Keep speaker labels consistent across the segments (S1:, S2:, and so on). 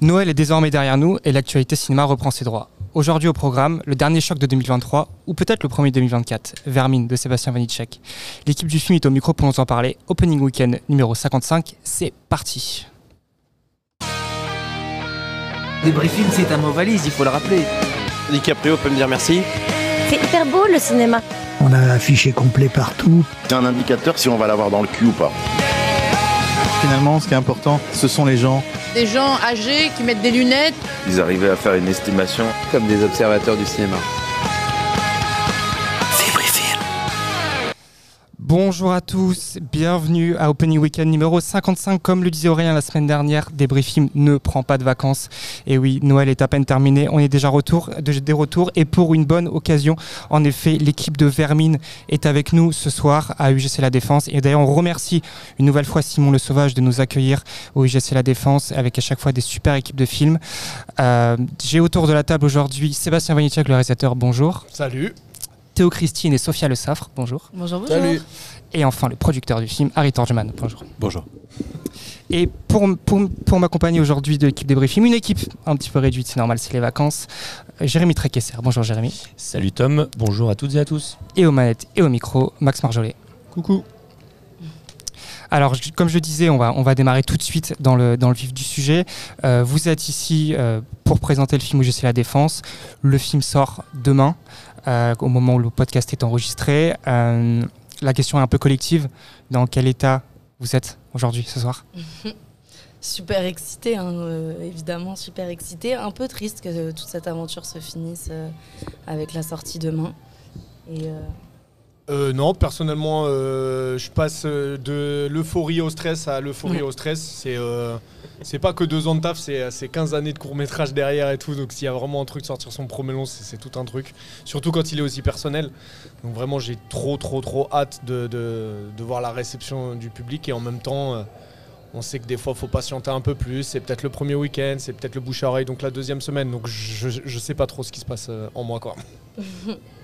S1: Noël est désormais derrière nous et l'actualité cinéma reprend ses droits. Aujourd'hui au programme, le dernier choc de 2023, ou peut-être le premier 2024, Vermine de Sébastien Vanitschek. L'équipe du film est au micro pour nous en parler. Opening Weekend numéro 55, c'est parti.
S2: Débriefing, c'est un mot valise, il faut le rappeler.
S3: DiCaprio peut me dire merci.
S4: C'est hyper beau le cinéma.
S5: On a affiché complet partout.
S6: C'est un indicateur si on va l'avoir dans le cul ou pas.
S7: Finalement, ce qui est important, ce sont les gens.
S8: Des gens âgés qui mettent des lunettes.
S6: Ils arrivaient à faire une estimation.
S3: Comme des observateurs du cinéma.
S1: Bonjour à tous, bienvenue à Opening Weekend numéro 55. Comme le disait Aurélien la semaine dernière, Débriefing ne prend pas de vacances. Et oui, Noël est à peine terminé, on est déjà retour, de, des retours. Et pour une bonne occasion, en effet, l'équipe de Vermine est avec nous ce soir à UGC La Défense. Et d'ailleurs, on remercie une nouvelle fois Simon Le Sauvage de nous accueillir au UGC La Défense avec à chaque fois des super équipes de films. Euh, J'ai autour de la table aujourd'hui Sébastien Vanitiak, le réalisateur. Bonjour.
S9: Salut.
S1: Théo Christine et Sophia Le Saffre. Bonjour.
S8: Bonjour, bonjour.
S9: Salut.
S1: Et enfin, le producteur du film, Harry Torgeman. Bonjour.
S3: Bonjour.
S1: Et pour, pour, pour m'accompagner aujourd'hui de l'équipe Débriefing, une équipe un petit peu réduite, c'est normal, c'est les vacances. euh, Jérémy Tréquesser. Bonjour Jérémy.
S10: Salut Tom, bonjour à toutes et à tous.
S1: Et aux manettes et au micro, Max Marjollet.
S9: Coucou.
S1: Alors, je- comme je disais, on va, on va démarrer tout de suite dans le, dans le vif du sujet. Euh, vous êtes ici euh, pour présenter le film où je suis la défense. Le film sort demain, euh, au moment où le podcast est enregistré. Euh, la question est un peu collective. Dans quel état vous êtes aujourd'hui, ce soir
S4: Super excité, hein, euh, évidemment, super excité. Un peu triste que euh, toute cette aventure se finisse euh, avec la sortie demain. Et euh,
S9: non, personnellement, euh, je passe euh, de l'euphorie au stress à l'euphorie au stress. C'est euh, c'est pas que deux ans de taf, c'est c'est 15 années de court métrage derrière et tout. Donc s'il y a vraiment un truc, sortir son premier long, c'est tout un truc. Surtout quand il est aussi personnel. Donc vraiment, j'ai trop, trop, trop hâte de, de- de voir la réception du public. Et en même temps, on sait que des fois, faut patienter un peu plus. C'est peut-être le premier week-end, c'est peut-être le bouche à oreille, donc la deuxième semaine. Donc je, je sais pas trop ce qui se passe en moi, quoi.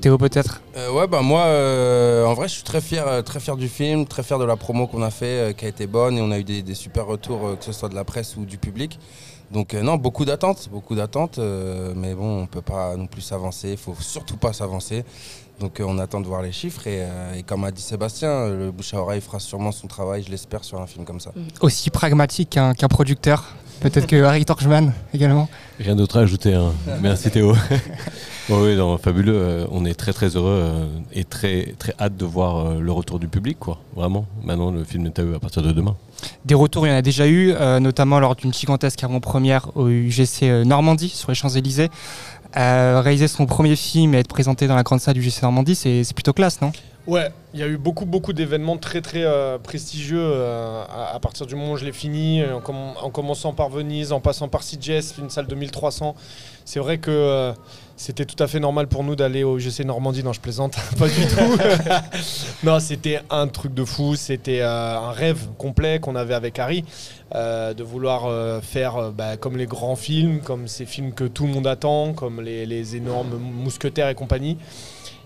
S1: Théo, peut-être
S3: Euh, ouais, bah moi, euh, en vrai, je suis très fier, euh, très fier du film, très fier de la promo qu'on a fait, euh, qui a été bonne, et on a eu des, des super retours, euh, que ce soit de la presse ou du public. Donc euh, non, beaucoup d'attentes, beaucoup d'attentes, euh, mais bon, on peut pas non plus s'avancer, il faut surtout pas s'avancer. Donc euh, on attend de voir les chiffres, et, euh, et comme a dit Sébastien, le bouche à oreille fera sûrement son travail, je l'espère, sur un film comme ça.
S1: Aussi pragmatique qu'un qu'un producteur. Peut-être que Harry Torchman également.
S10: Rien d'autre à ajouter, hein. merci Théo. Oui, fabuleux, euh, on est très très heureux euh, et très, très hâte de voir euh, le retour du public, quoi. Vraiment, maintenant le film est à eux à partir de demain.
S1: Des retours, il y en a déjà eu, notamment lors d'une gigantesque avant-première au UGC Normandie, sur les Champs-Élysées. Réaliser son premier film et être présenté dans la grande salle du UGC Normandie, c'est plutôt classe, non?
S9: Ouais, il y a eu beaucoup, beaucoup d'événements très, très euh, prestigieux euh, à, partir du moment où je l'ai fini, euh, en, en commençant par Venise, en passant par CJS, une salle de 1300. C'est vrai que c'était tout à fait normal pour nous d'aller au GC Normandie. Non, je plaisante, pas du tout. non, c'était un truc de fou. C'était un rêve complet qu'on avait avec Harry. de vouloir faire bah, comme les grands films, comme ces films que tout le monde attend, comme les, les énormes mousquetaires et compagnie.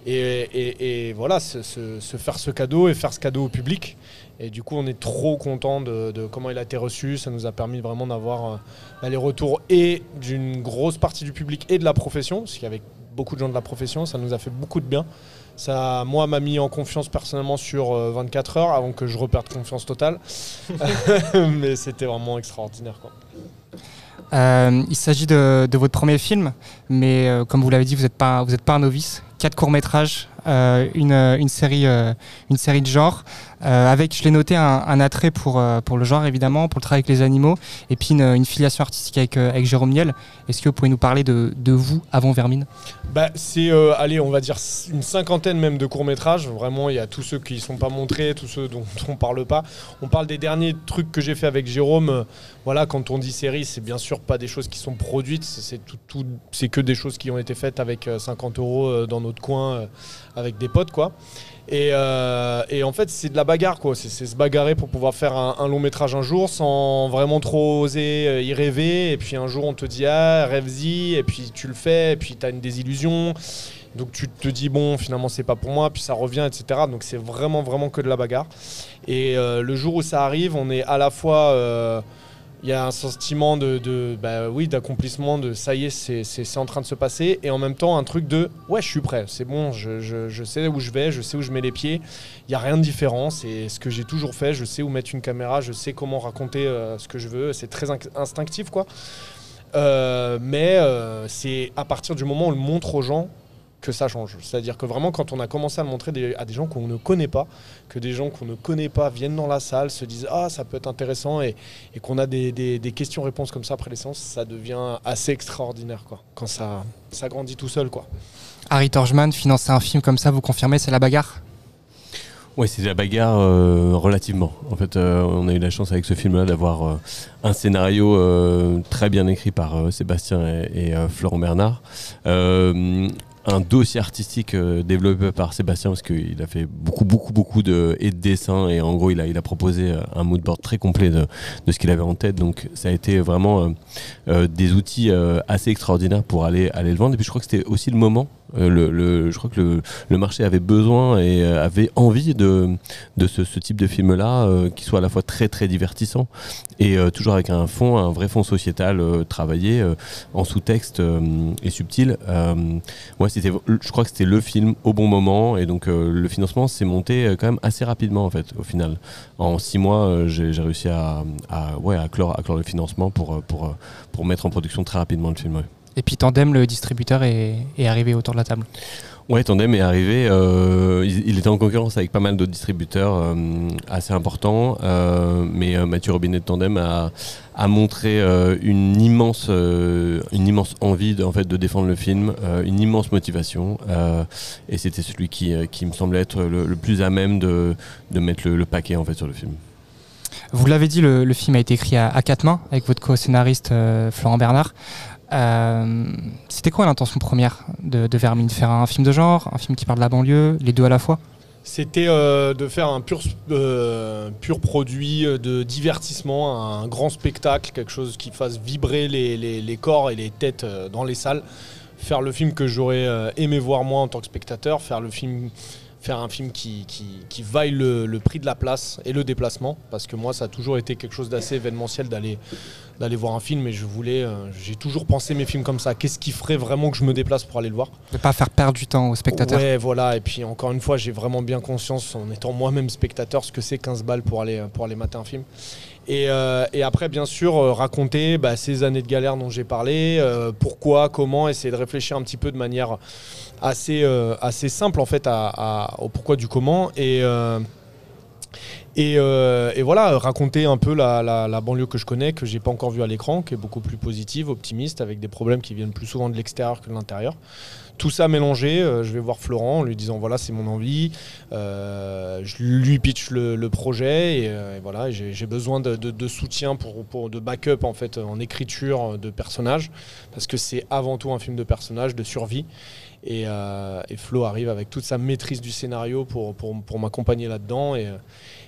S9: Et, et- et voilà, se, se- se faire ce cadeau et faire ce cadeau au public. Et du coup, on est trop content de, de comment il a été reçu. Ça nous a permis vraiment d'avoir euh, les retours et d'une grosse partie du public et de la profession, parce qu'il y avait beaucoup de gens de la profession. Ça nous a fait beaucoup de bien. Ça, moi, m'a mis en confiance personnellement sur euh, 24 heures avant que je reperde confiance totale. Mais c'était vraiment extraordinaire. Quoi.
S1: Euh, Il s'agit de, de votre premier film, mais euh, comme vous l'avez dit, vous n'êtes pas, vous êtes pas un novice. Quatre courts-métrages, euh, une, euh, une, série, euh, une série de genre, euh, avec, je l'ai noté, un, attrait pour, euh, pour le genre, évidemment, pour le travail avec les animaux, et puis une, filiation artistique avec, euh, avec Jérôme Niel. Est-ce que vous pouvez nous parler de, de vous avant Vermine?
S9: Bah, c'est, allez, on va dire une cinquantaine même de courts-métrages. Vraiment, il y a tous ceux qui ne sont pas montrés, tous ceux dont on ne parle pas. On parle des derniers trucs que j'ai fait avec Jérôme. Voilà, quand on dit série, c'est bien sûr pas des choses qui sont produites. C'est, tout, tout- c'est que des choses qui ont été faites avec euh, 50 euros dans notre coin, avec des potes, quoi. Et, euh, et en fait, c'est de la bagarre, quoi. C'est, se bagarrer pour pouvoir faire un, long métrage un jour sans vraiment trop oser euh, y rêver. Et puis un jour, on te dit, ah, rêve-y. Et puis tu le fais. Et puis tu as une désillusion. Donc tu te dis, bon, finalement, c'est pas pour moi. Puis ça revient, etc. Donc c'est vraiment, vraiment que de la bagarre. Et euh, le jour où ça arrive, on est à la fois. Il y a un sentiment de, bah oui, d'accomplissement, de ça y est, c'est- en train de se passer. Et en même temps, un truc de ouais, je suis prêt, c'est bon, je, je- je sais où je vais, je sais où je mets les pieds. Il n'y a rien de différent, c'est ce que j'ai toujours fait. Je sais où mettre une caméra, je sais comment raconter euh, ce que je veux. C'est très inc- instinctif, quoi. Euh, mais euh, c'est à partir du moment où on le montre aux gens que ça change. C'est-à-dire que vraiment, quand on a commencé à le montrer des- à des gens qu'on ne connaît pas, que des gens qu'on ne connaît pas viennent dans la salle, se disent Ah, ça peut être intéressant, et, et qu'on a des, des- des questions-réponses comme ça après les séances, ça devient assez extraordinaire, quoi. Quand ça, ça grandit tout seul, quoi.
S1: Harry Torgman, financer un film comme ça, vous confirmez, c'est la bagarre?
S10: Ouais, c'est de la bagarre euh, relativement. En fait, euh, on a eu la chance avec ce film-là d'avoir euh, un scénario euh, très bien écrit par euh, Sébastien et, et, euh, Florent Bernard. Un dossier artistique euh, développé par Sébastien parce qu'il a fait beaucoup beaucoup beaucoup de et de dessins et en gros il a il a proposé euh, un mood board très complet de, de ce qu'il avait en tête. Donc ça a été vraiment euh, des outils assez extraordinaires pour aller aller le vendre. Et puis je crois que c'était aussi le moment le- je crois que le, marché avait besoin et euh, avait envie de, ce, type de film-là, euh, qui soit à la fois très très divertissant et euh, toujours avec un fond, un vrai fond sociétal euh, travaillé euh, en sous-texte euh, et subtil. Euh, ouais, c'était, je crois que c'était le film au bon moment et donc euh, le financement s'est monté euh, quand même assez rapidement en fait au final. En six mois, euh, j'ai, réussi à, ouais, à, clore, le financement pour, euh, pour, euh, mettre en production très rapidement le film.
S1: Et puis Tandem, le distributeur, est, est arrivé autour de la table.
S10: Ouais, Tandem est arrivé. euh, il, il était en concurrence avec pas mal d'autres distributeurs euh, assez importants, euh, mais Mathieu Robinet de Tandem a, a montré une immense, une immense envie de, en fait, de défendre le film, une immense motivation, et c'était celui qui, qui me semblait être le, le plus à même de, de mettre le, le paquet en fait sur le film.
S1: Vous l'avez dit, le, le film a été écrit à, à quatre mains avec votre co-scénariste euh, Florent Bernard. Euh, C'était quoi l'intention première de, de Vermine? Faire un film de genre, un film qui parle de la banlieue, les deux à la fois?
S9: C'était euh, de faire un pur, euh, pur produit de divertissement, un grand spectacle, quelque chose qui fasse vibrer les, corps et les têtes dans les salles. Faire le film que j'aurais aimé voir moi en tant que spectateur, faire le film faire un film qui, qui, qui vaille le, le prix de la place et le déplacement parce que moi ça a toujours été quelque chose d'assez événementiel d'aller d'aller voir un film et je voulais euh, j'ai toujours pensé mes films comme ça qu'est-ce qui ferait vraiment que je me déplace pour aller le voir?
S1: De pas faire perdre du temps aux spectateurs.
S9: Ouais, voilà. Et puis encore une fois, j'ai vraiment bien conscience, en étant moi-même spectateur, ce que c'est 15 balles pour aller, pour aller mater un film. Et, euh, et après, bien sûr, euh, raconter bah, ces années de galère dont j'ai parlé, euh, pourquoi, comment, essayer de réfléchir un petit peu de manière assez, assez simple en fait à, au pourquoi du comment. Et, et, voilà, raconter un peu la, la- la banlieue que je connais, que j'ai pas encore vue à l'écran, qui est beaucoup plus positive, optimiste, avec des problèmes qui viennent plus souvent de l'extérieur que de l'intérieur. Tout ça mélangé, euh, je vais voir Florent en lui disant voilà c'est mon envie, Euh, je lui pitch le, projet et, euh, voilà j'ai besoin de, soutien pour, de backup en fait en écriture de personnages parce que c'est avant tout un film de personnages de survie. Et, Flo arrive avec toute sa maîtrise du scénario pour, pour, m'accompagner là-dedans et,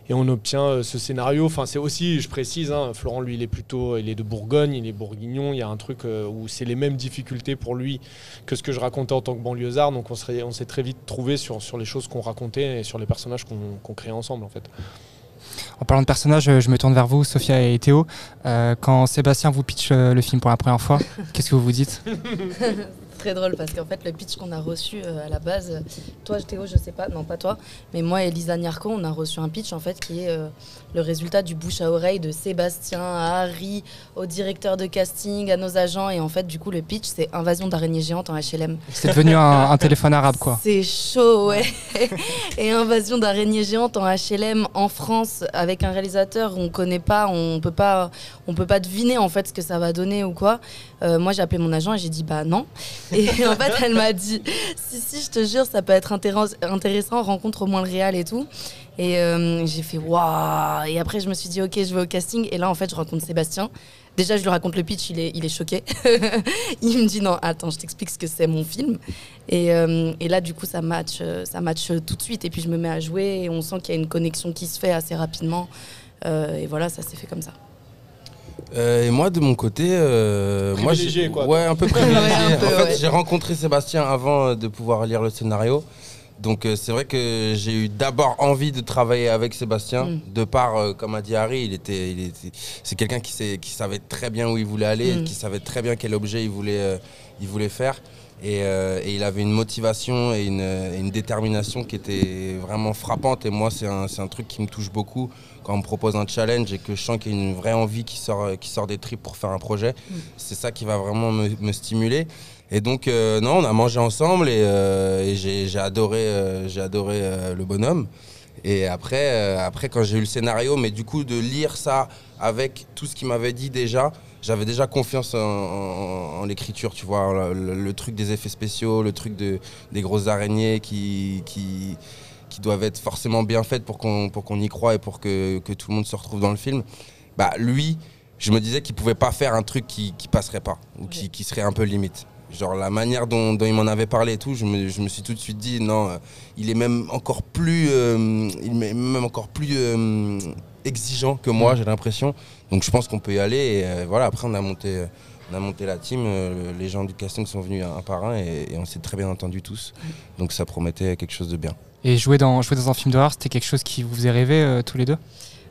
S9: et on obtient euh, ce scénario. Enfin, c'est aussi, je précise, hein, Florent, lui, il est plutôt, il est de Bourgogne, il est bourguignon. Il y a un truc euh, où c'est les mêmes difficultés pour lui que ce que je racontais en tant que banlieusard. Donc, on s'est on s'est très vite trouvé sur, sur les choses qu'on racontait et sur les personnages qu'on qu'on créait ensemble, en fait.
S1: En parlant de personnages, euh, je me tourne vers vous, Sophia et Théo. Euh, quand Sébastien vous pitch le film pour la première fois, qu'est-ce que vous vous dites?
S4: très drôle parce qu'en fait le pitch qu'on a reçu euh, à la base, toi Théo je sais pas, non pas toi, mais moi et Lisa Niarco on a reçu un pitch en fait qui est euh, le résultat du bouche à oreille de Sébastien à Harry, au directeur de casting, à nos agents et en fait du coup le pitch c'est invasion d'araignées géantes en HLM.
S1: C'est devenu un, un téléphone arabe quoi.
S4: C'est chaud, ouais. Et invasion d'araignées géantes en HLM en France avec un réalisateur on connaît pas, on peut pas, on peut pas deviner en fait ce que ça va donner ou quoi. Euh, moi j'ai appelé mon agent et j'ai dit bah non. Et en fait elle m'a dit si si je te jure ça peut être intér- intéressant, rencontre au moins le réal et tout. Et euh, j'ai fait waouh. Et après je me suis dit ok je vais au casting et là en fait je rencontre Sébastien. Déjà, je lui raconte le pitch, il est, il est choqué. il me dit non, attends, je t'explique ce que c'est mon film. Et, euh, et là, du coup, ça match, euh, ça match tout de suite. Et puis, je me mets à jouer et on sent qu'il y a une connexion qui se fait assez rapidement. Et voilà, ça s'est fait comme ça.
S3: Euh, et moi, de mon côté, euh, moi, j'ai-
S9: quoi.
S3: Ouais, un peu privilégié.
S4: Ouais, un peu,
S3: en fait,
S4: ouais.
S3: j'ai rencontré Sébastien avant euh, de pouvoir lire le scénario. Donc euh, c'est vrai que j'ai eu d'abord envie de travailler avec Sébastien,
S4: Mm.
S3: de par, euh, comme a dit Harry, il était, il était- c'est quelqu'un qui, savait très bien où il voulait aller,
S4: Mm.
S3: qui savait très bien quel objet il voulait, euh, il voulait faire. Et, euh, et il avait une motivation et une, et une détermination qui était vraiment frappante. Et moi, c'est un, c'est un truc qui me touche beaucoup quand on me propose un challenge et que je sens qu'il y a une vraie envie qui sort, qui sort des tripes pour faire un projet. C'est ça qui va vraiment me, me stimuler. Et donc, euh, non, on a mangé ensemble et, euh, et j'ai adoré, euh, j'ai adoré le bonhomme. Et après, après quand j'ai eu le scénario, mais du coup, de lire ça avec tout ce qu'il m'avait dit déjà, j'avais déjà confiance en, en- en l'écriture, tu vois, le, le- le truc des effets spéciaux, le truc de, des grosses araignées qui, qui, qui doivent être forcément bien faites pour qu'on pour qu'on y croit et pour que, que tout le monde se retrouve dans le film. Bah, lui, je me disais qu'il pouvait pas faire un truc qui, qui passerait pas ou qui, qui serait un peu limite. Genre la manière dont, dont il m'en avait parlé et tout, je me, je me suis tout de suite dit non, euh, il est même encore plus, euh, il est même encore plus euh, exigeant que moi, j'ai l'impression. Donc je pense qu'on peut y aller. Et voilà, après on a monté, on a monté la team. euh, les gens du casting sont venus un par un et, et on s'est très bien entendus tous. Donc ça promettait quelque chose de bien.
S1: Et jouer dans, jouer dans un film d'horreur, c'était quelque chose qui vous faisait rêver euh, tous les deux?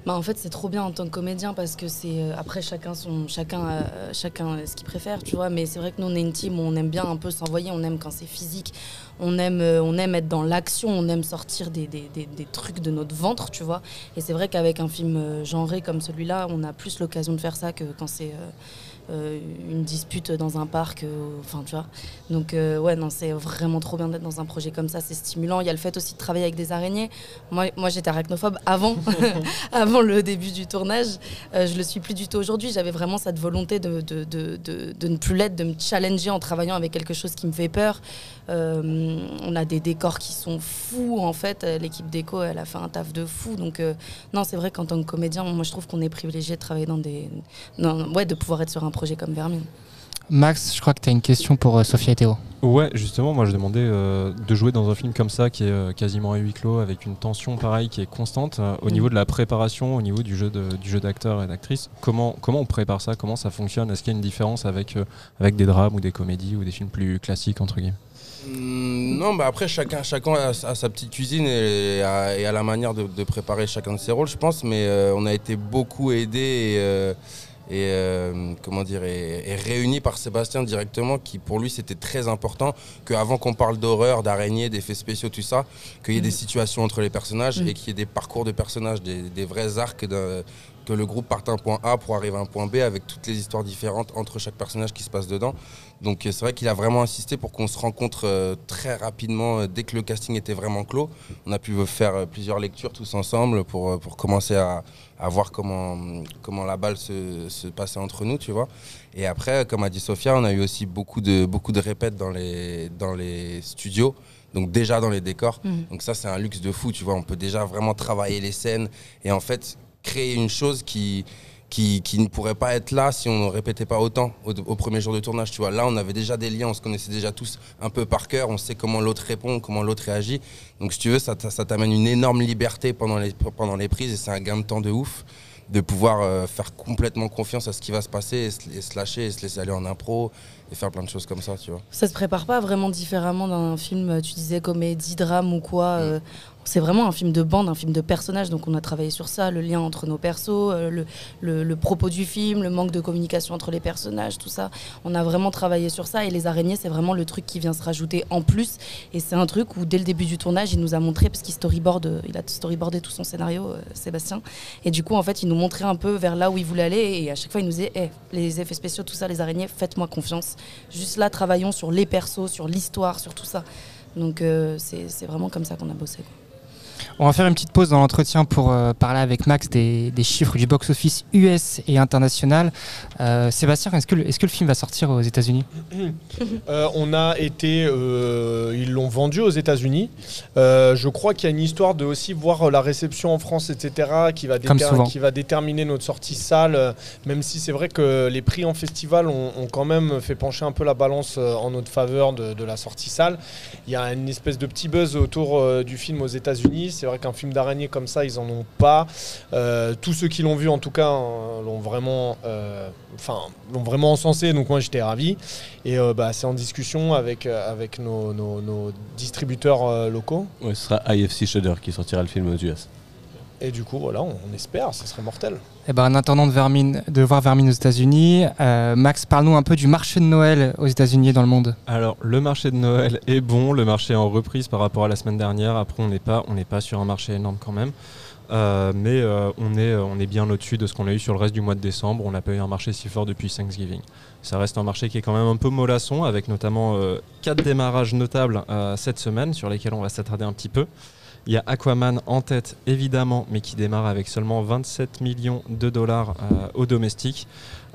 S4: Bah, en fait, c'est trop bien en tant que comédien parce que c'est euh, après chacun son chacun euh, chacun ce qu'il préfère, tu vois. Mais c'est vrai que nous on est une team où on aime bien un peu s'envoyer, on aime quand c'est physique, on aime on aime être dans l'action, on aime sortir des, des, des, des trucs de notre ventre, tu vois. Et c'est vrai qu'avec un film euh, genré comme celui-là, on a plus l'occasion de faire ça que quand c'est une dispute dans un parc, euh, enfin tu vois. Donc euh, ouais non c'est vraiment trop bien d'être dans un projet comme ça, c'est stimulant. Il y a le fait aussi de travailler avec des araignées. Moi, moi j'étais arachnophobe avant, avant le début du tournage. Euh, je le suis plus du tout aujourd'hui. J'avais vraiment cette volonté de, de, de, de, ne plus l'être, de me challenger en travaillant avec quelque chose qui me fait peur. Euh, on a des décors qui sont fous en fait. Euh, L'équipe déco, elle a fait un taf de fou. Donc euh, non, c'est vrai qu'en tant que comédien, moi je trouve qu'on est privilégié de travailler dans des, dans- ouais, de pouvoir être sur un projet comme Vermine.
S1: Max, je crois que tu as une question pour euh, Sophia et Théo.
S11: Ouais, justement, moi je demandais euh, de jouer dans un film comme ça qui est euh, quasiment à huis clos avec une tension pareille qui est constante euh, au
S4: Mm.
S11: niveau de la préparation, au niveau du jeu de- du jeu d'acteur et d'actrice. Comment comment on prépare ça? Comment ça fonctionne? Est-ce qu'il y a une différence avec euh, avec des drames ou des comédies ou des films plus classiques entre guillemets?
S3: Hmm, Non, bah après, chacun, chacun a, a sa petite cuisine et a, et a la manière de, de préparer chacun de ses rôles, je pense. Mais euh, on a été beaucoup aidés et, euh, et, euh, comment dire, réunis par Sébastien directement, qui pour lui c'était très important qu'avant qu'on parle d'horreur, d'araignées, d'effets spéciaux, tout ça, qu'il y ait des situations entre les personnages
S4: Mhm.
S3: et qu'il y ait des parcours de personnages, des, des vrais arcs. Que le groupe parte un point A pour arriver à un point B avec toutes les histoires différentes entre chaque personnage qui se passe dedans. Donc euh, c'est vrai qu'il a vraiment insisté pour qu'on se rencontre euh, très rapidement euh, dès que le casting était vraiment clos. On a pu faire plusieurs lectures tous ensemble pour, pour commencer à, à voir comment, comment la balle se, se passait entre nous, tu vois. Et après, comme a dit Sophia, on a eu aussi beaucoup de, beaucoup de répètes dans les, dans les studios. Donc déjà dans les décors.
S4: Mhm.
S3: Donc ça c'est un luxe de fou, tu vois. On peut déjà vraiment travailler les scènes et en fait créer une chose qui, qui, qui ne pourrait pas être là si on ne répétait pas autant au, premier jour de tournage. Tu vois, là, on avait déjà des liens, on se connaissait déjà tous un peu par cœur, on sait comment l'autre répond, comment l'autre réagit. Donc, si tu veux, ça, ça t'amène une énorme liberté pendant les, pendant les prises et c'est un gain de temps de ouf de pouvoir euh, faire complètement confiance à ce qui va se passer et se, et se lâcher et se laisser aller en impro et faire plein de choses comme ça, tu vois.
S4: Ça se prépare pas vraiment différemment d'un film, euh, tu disais comédie, drame ou quoi. euh, c'est vraiment un film de bande, un film de personnages, donc on a travaillé sur ça, le lien entre nos persos, euh, le, le- le propos du film, le manque de communication entre les personnages, tout ça. On a vraiment travaillé sur ça et les araignées, c'est vraiment le truc qui vient se rajouter en plus. Et c'est un truc où dès le début du tournage, il nous a montré, parce qu'il storyboard, il a storyboardé tout son scénario, euh, Sébastien. Et du coup, en fait, il nous montrait un peu vers là où il voulait aller et à chaque fois, il nous disait, Eh, les effets spéciaux, tout ça, les araignées, faites-moi confiance. Juste là, travaillons sur les persos, sur l'histoire, sur tout ça. Donc euh, c'est vraiment comme ça qu'on a bossé.
S1: On va faire une petite pause dans l'entretien pour euh, parler avec Max des, des chiffres du box-office US et international. Euh, Sébastien, est-ce que, le- est-ce que le film va sortir aux États-Unis?
S9: Euh, on a été, ils l'ont vendu aux États-Unis. Je crois qu'il y a une histoire de aussi voir la réception en France, etc., qui va,
S1: Comme
S9: déter-
S1: souvent.
S9: qui va déterminer notre sortie salle. Même si c'est vrai que les prix en festival ont, ont quand même fait pencher un peu la balance en notre faveur de, de la sortie salle. Il y a une espèce de petit buzz autour du film aux États-Unis. C'est vrai qu'un film d'araignée comme ça, ils en ont pas. Euh, tous ceux qui l'ont vu, en tout cas, hein, l'ont vraiment, euh, enfin, l'ont vraiment encensé. Donc moi, j'étais ravi. Et euh, bah, c'est en discussion avec avec nos, distributeurs locaux.
S10: Ouais, ce sera IFC Shudder qui sortira le film aux US.
S9: Et du coup, voilà, on, on espère, ce serait mortel.
S1: Eh ben, en attendant de, Vermine, de voir Vermine aux États-Unis, euh, Max, parle-nous un peu du marché de Noël aux États-Unis et dans le monde.
S11: Alors, le marché de Noël est bon, le marché est en reprise par rapport à la semaine dernière. Après, on n'est pas, on n'est pas sur un marché énorme quand même. Euh, mais euh, on, est, on est bien au-dessus de ce qu'on a eu sur le reste du mois de décembre. On n'a pas eu un marché si fort depuis Thanksgiving. Ça reste un marché qui est quand même un peu mollasson, avec notamment euh, quatre démarrages notables euh, cette semaine, sur lesquels on va s'attarder un petit peu. Il y a Aquaman en tête, évidemment, mais qui démarre avec seulement 27 millions de dollars euh, au domestique.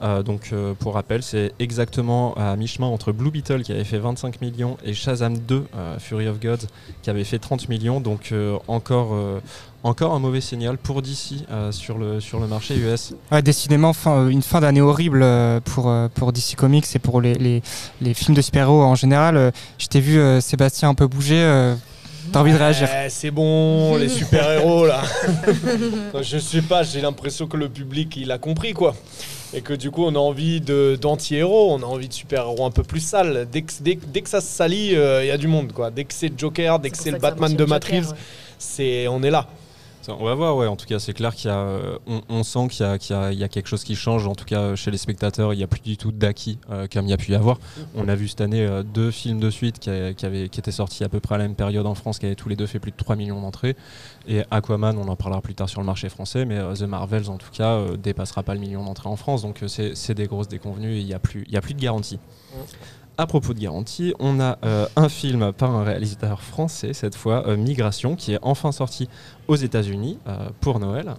S11: Euh, donc, euh, pour rappel, c'est exactement à mi-chemin entre Blue Beetle qui avait fait 25 millions et Shazam 2, euh, Fury of Gods, qui avait fait 30 millions. Donc, encore, encore un mauvais signal pour DC sur, le, sur le marché US.
S1: Ouais, décidément, une fin d'année horrible pour, pour DC Comics et pour les, les, les films de super-héros en général. Je t'ai vu, Sébastien, un peu bouger. Euh, T'as envie de réagir
S9: Eh, c'est bon, les super-héros là. je sais pas, j'ai l'impression que le public il a compris quoi. Et que du coup on a envie de- d'anti-héros, on a envie de super-héros un peu plus sales. Dès que, dès, dès que ça se salit, il y a du monde quoi. Dès que c'est Joker, dès que c'est le
S4: que ça
S9: Batman de
S4: Joker, ouais.
S9: c'est, on est là.
S11: On va voir, ouais. En tout cas, c'est clair qu'il y a, euh, on, sent qu'il y a, qu'il y a- il y a quelque chose qui change. En tout cas, euh, chez les spectateurs, il n'y a plus du tout d'acquis euh, comme il y a pu y avoir. On a vu cette année euh, deux films de suite qui, qui étaient sortis à peu près à la même période en France, qui avaient tous les deux fait plus de 3 millions d'entrées. Et Aquaman, on en parlera plus tard sur le marché français, mais The Marvels, en tout cas, euh, dépassera pas le million d'entrées en France. Donc, c'est des grosses déconvenues et il n'y a, a plus de garantie. À propos de garantie, on a euh, un film par un réalisateur français, cette fois, euh, Migration, qui est enfin sorti aux États-Unis euh, pour Noël.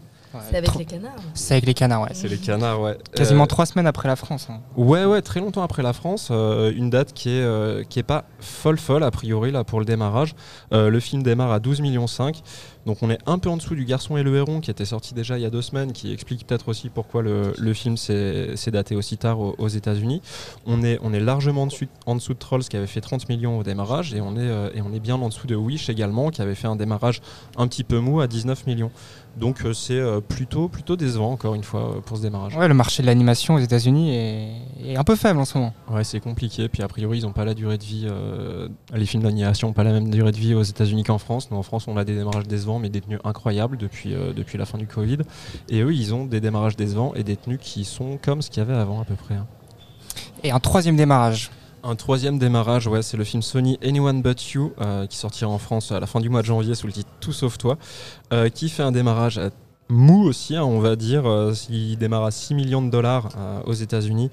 S4: C'est avec
S1: trop-
S4: les canards.
S1: C'est avec les canards, ouais.
S11: C'est les canards, ouais.
S1: Quasiment
S11: Euh,
S1: trois semaines après la France. hein.
S11: Ouais, ouais, très longtemps après la France. euh, une date qui est, euh, qui est pas folle, folle, a priori, là, pour le démarrage. Euh, le film démarre à 12 millions 5. Donc on est un peu en dessous du Garçon et le Héron, qui était sorti déjà il y a deux semaines, qui explique peut-être aussi pourquoi le, le film s'est s'est daté aussi tard aux, aux États-Unis. On est, on est largement en dessous, en dessous de Trolls, qui avait fait 30 millions au démarrage, et on, est, euh, et on est bien en dessous de Wish également, qui avait fait un démarrage un petit peu mou à 19 millions. Donc euh, c'est euh, plutôt, plutôt décevant, encore une fois, euh, pour ce démarrage.
S1: Ouais, le marché de l'animation aux États-Unis est, est un peu faible en ce moment.
S11: Ouais, c'est compliqué. Puis a priori, ils n'ont pas la durée de vie. euh, les films d'animation n'ont pas la même durée de vie aux États-Unis qu'en France. Nous, en France, on a des démarrages décevants, mais des tenues incroyables depuis, euh, depuis la fin du Covid. Et eux, ils ont des démarrages décevants et des tenues qui sont comme ce qu'il y avait avant à peu près. hein.
S1: Et un troisième démarrage.
S11: Un troisième démarrage, ouais, c'est le film Sony Anyone But You, euh, qui sortira en France à la fin du mois de janvier sous le titre Tout sauf toi, euh, qui fait un démarrage mou aussi, hein, on va dire. euh, il démarre à 6 millions de dollars aux États-Unis.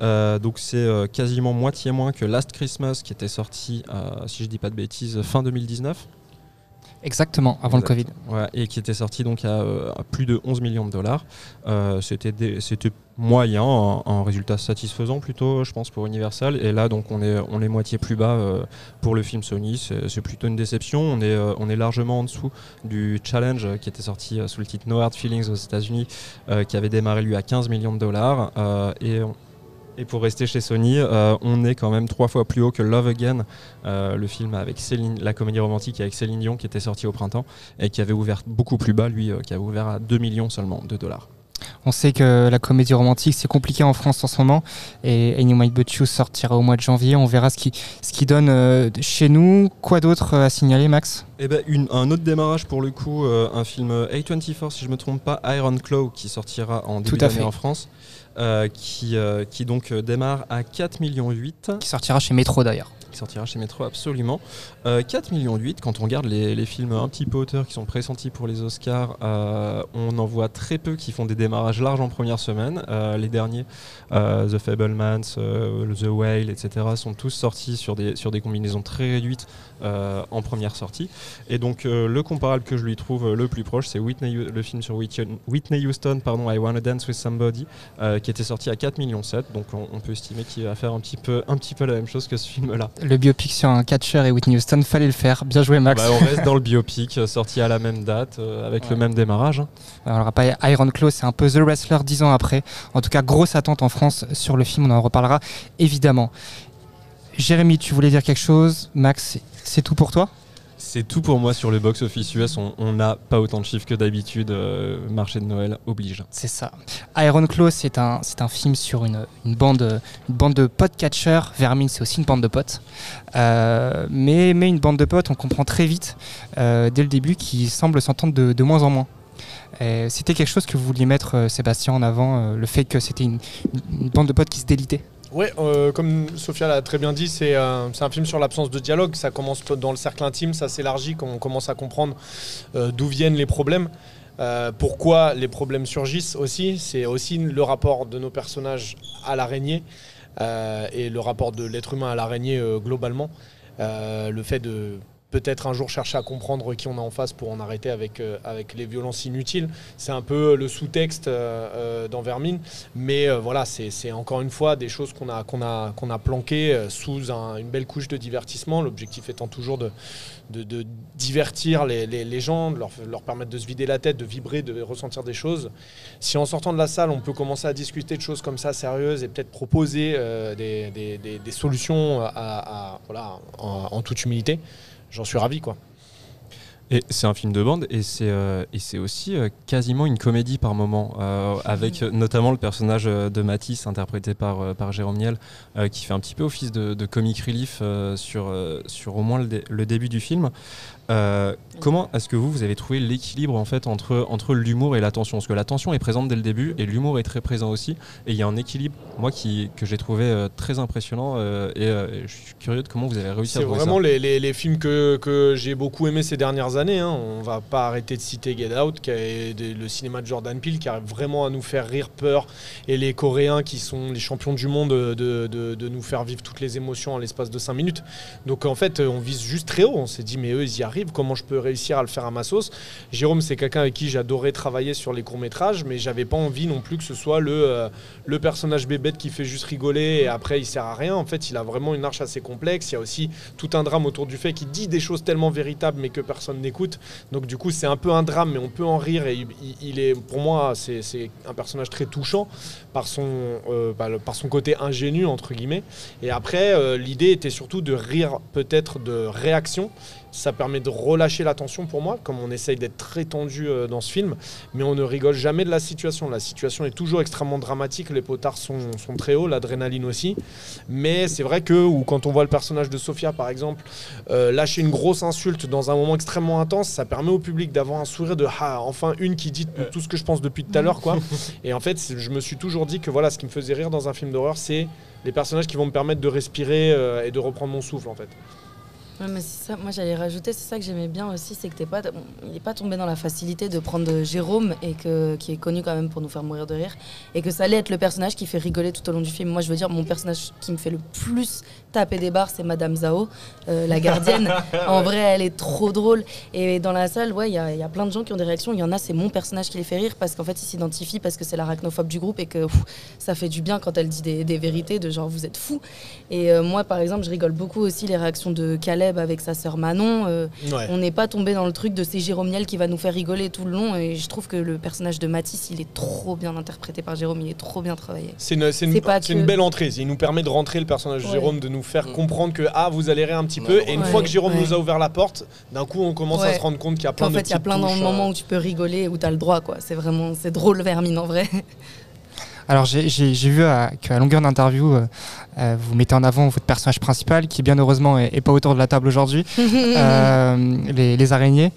S11: Donc c'est quasiment moitié moins que Last Christmas, qui était sorti, si je dis pas de bêtises, fin 2019.
S1: Exactement, avant le Covid.
S11: Et qui était sorti donc à, euh, plus de 11 millions de dollars. Euh, c'était moyen, un, résultat satisfaisant plutôt, je pense, pour Universal. Et là, donc, on est, on est moitié plus bas euh, pour le film Sony. C'est plutôt une déception. On est, on est largement en dessous du challenge qui était sorti sous le titre No Hard Feelings aux États-Unis, qui avait démarré lui à 15 millions de dollars. Et on- et pour rester chez Sony, euh, on est quand même trois fois plus haut que Love Again, euh, le film avec Céline, la comédie romantique avec Céline Dion qui était sorti au printemps et qui avait ouvert beaucoup plus bas, lui, euh, qui avait ouvert à 2 millions seulement de dollars.
S1: On sait que la comédie romantique, c'est compliqué en France en ce moment. Et Anyone But You sortira au mois de janvier. On verra ce qui, ce qui donne euh, chez nous. Quoi d'autre à signaler, Max?
S11: Et ben une- un autre démarrage pour le coup, euh, un film A24 si je me trompe pas, Iron Claw qui sortira en début d'année en France, euh, qui, euh, qui donc euh, démarre à 4 millions 8.
S1: Qui sortira chez Metro d'ailleurs.
S11: Qui sortira chez Metro absolument. Euh, 4 millions 8, quand on regarde les, les films un petit peu auteurs qui sont pressentis pour les Oscars, on en voit très peu qui font des démarrages larges en première semaine. Les derniers, The Fablemans, The Whale, etc., sont tous sortis sur des, sur des combinaisons très réduites en première sortie. Et donc euh, le comparable que je lui trouve euh, le plus proche, c'est Whitney, le film sur Whitney, Houston, pardon, I Wanna Dance with Somebody, euh, qui était sorti à 4 millions 7. Donc on, on peut estimer qu'il va faire un petit peu, un petit peu la même chose que ce film-là.
S1: Le biopic sur un catcher et Whitney Houston, fallait le faire. Bien joué, Max.
S11: Bah, on reste dans le biopic, euh, sorti à la même date, euh, avec le même démarrage. hein.
S1: On le rappelle, Iron Claw, c'est un peu The Wrestler dix ans après. En tout cas, grosse attente en France sur le film, on en reparlera évidemment. Jérémy, tu voulais dire quelque chose? Max, c'est tout pour toi
S11: C'est tout pour moi sur le box-office US. On n'a pas autant de chiffres que d'habitude. euh, marché de Noël oblige.
S1: C'est ça. Iron Claw, c'est un, c'est un film sur une, une bande, une bande de potes catcheurs. Vermine, c'est aussi une bande de potes. Euh, mais, mais une bande de potes, on comprend très vite, euh, dès le début, qui semble s'entendre de, de moins en moins. C'était quelque chose que vous vouliez mettre, Sébastien, en avant, le fait que c'était une, une bande de potes qui se délitait.
S9: Ouais, euh, comme Sophia l'a très bien dit, c'est euh, un film sur l'absence de dialogue. Ça commence dans le cercle intime, ça s'élargit quand on commence à comprendre euh, d'où viennent les problèmes. euh, pourquoi les problèmes surgissent aussi. C'est aussi le rapport de nos personnages à l'araignée euh, et le rapport de l'être humain à l'araignée euh, globalement. Le fait de peut-être un jour chercher à comprendre qui on a en face pour en arrêter avec, euh, avec les violences inutiles. C'est un peu le sous-texte euh, euh, dans Vermine. Mais euh, voilà, c'est encore une fois des choses qu'on a, qu'on a, a planquées sous un- une belle couche de divertissement. L'objectif étant toujours de, de, divertir les, les- gens, de leur, leur permettre de se vider la tête, de vibrer, de ressentir des choses. Si en sortant de la salle, on peut commencer à discuter de choses comme ça sérieuses et peut-être proposer des, des- solutions à, voilà, en toute humilité, j'en suis ravi. quoi.
S11: Et c'est un film de bande et c'est euh, aussi euh, quasiment une comédie par moment, euh, avec notamment le personnage de Matisse interprété par, par Jérôme Niel, qui fait un petit peu office de, de comic relief sur, sur au moins le début du film. Euh, comment est-ce que vous, vous avez trouvé l'équilibre en fait entre, entre l'humour et la tension Parce que la tension est présente dès le début et l'humour est très présent aussi. Et il y a un équilibre, moi, qui, que j'ai trouvé euh, très impressionnant euh, et je suis curieux de comment vous avez réussi à
S9: C'est
S11: trouver
S9: vraiment
S11: ça.
S9: les, les- les films que, que j'ai beaucoup aimé ces dernières années. Hein. On va pas arrêter de citer Get Out, qui est de- le cinéma de Jordan Peele, qui arrive vraiment à nous faire rire, peur, et les Coréens qui sont les champions du monde de, de- de nous faire vivre toutes les émotions en l'espace de 5 minutes. Donc en fait, on vise juste très haut. On s'est dit, mais eux, ils y arrivent. Comment je peux réussir à le faire à ma sauce Jérôme, c'est quelqu'un avec qui j'adorais travailler sur les courts métrages, mais j'avais pas envie non plus que ce soit le, euh, le personnage bébête qui fait juste rigoler et après il sert à rien. En fait, il a vraiment une arche assez complexe. Il y a aussi tout un drame autour du fait qu'il dit des choses tellement véritables mais que personne n'écoute. Donc du coup, c'est un peu un drame, mais on peut en rire. Et il, est, pour moi, c'est un personnage très touchant par son, euh, par son côté ingénu entre guillemets. Et après, euh, l'idée était surtout de rire peut-être de réaction. Ça permet de relâcher la tension pour moi, comme on essaye d'être très tendu euh, dans ce film, mais on ne rigole jamais de la situation. La situation est toujours extrêmement dramatique, les potards sont, sont très hauts, l'adrénaline aussi. Mais c'est vrai que, ou quand on voit le personnage de Sophia par exemple, euh, lâcher une grosse insulte dans un moment extrêmement intense, ça permet au public d'avoir un sourire de ah, enfin une qui dit tout ce que je pense depuis tout à l'heure. quoi. Et en fait, je me suis toujours dit que voilà, ce qui me faisait rire dans un film d'horreur, c'est les personnages qui vont me permettre de respirer euh, et de reprendre mon souffle en fait.
S4: Ouais, mais c'est ça, moi j'allais rajouter, c'est ça que j'aimais bien aussi, c'est que t'es pas, il n'est pas tombé dans la facilité de prendre Jérôme, et que, qui est connu quand même pour nous faire mourir de rire, et que ça allait être le personnage qui fait rigoler tout au long du film. Moi je veux dire, mon personnage qui me fait le plus taper des barres, c'est Madame Zhao, euh, la gardienne. en vrai, elle est trop drôle. Et dans la salle, ouais, il y, a- il y a plein de gens qui ont des réactions. Il y en a, c'est mon personnage qui les fait rire, parce qu'en fait, ils s'identifient, parce que c'est l'arachnophobe du groupe, et que pff, ça fait du bien quand elle dit des, des vérités, de genre vous êtes fous. Et euh, moi, par exemple, je rigole beaucoup aussi les réactions de Caleb avec sa sœur Manon. Euh,
S9: Ouais.
S4: On n'est pas tombé dans le truc de c'est Jérôme Niel qui va nous faire rigoler tout le long. Et je trouve que le personnage de Matisse, il est trop bien interprété par Jérôme. Il est trop bien travaillé.
S9: C'est une, c'est une-
S4: C'est pas
S9: c'est
S4: que-
S9: une belle entrée. Il nous permet de rentrer le personnage de
S4: Ouais.
S9: Jérôme, de nous faire
S3: Mm.
S9: comprendre que ah vous allez rire un petit peu. Et une fois que Jérôme
S4: Ouais.
S9: nous a ouvert la porte, d'un coup on commence à se rendre compte qu'il y a plein
S4: En
S9: de
S4: fait, il y a plein de
S9: touches,
S4: moments
S9: euh,
S4: où tu peux rigoler, où tu as le droit. quoi. C'est vraiment c'est drôle, Vermine, en vrai.
S1: Alors j'ai- j'ai j'ai vu à- qu'à longueur d'interview, euh, euh, vous mettez en avant votre personnage principal, qui bien heureusement est, est pas autour de la table aujourd'hui, euh, les, les araignées.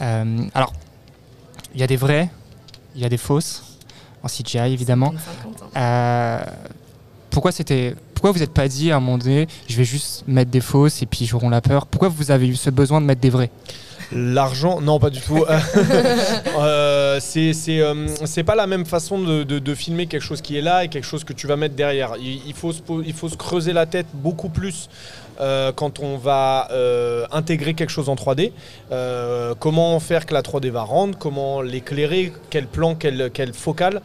S1: Euh, alors, il y a des vrais, il y a des fausses, en CGI évidemment.
S4: 50,
S1: pourquoi c'était pourquoi vous n'êtes pas dit à un moment donné je vais juste mettre des fausses et puis ils auront la peur? Pourquoi vous avez eu ce besoin de mettre des vrais
S9: L'argent, non, pas du tout. Euh, c'est c'est euh, c'est pas la même façon de, de- de filmer quelque chose qui est là et quelque chose que tu vas mettre derrière. Il, il faut, se, po- il faut se creuser la tête beaucoup plus euh, quand on va euh, intégrer quelque chose en 3D. Euh, comment faire que la 3D va rendre, comment l'éclairer, quel plan, quelle focale.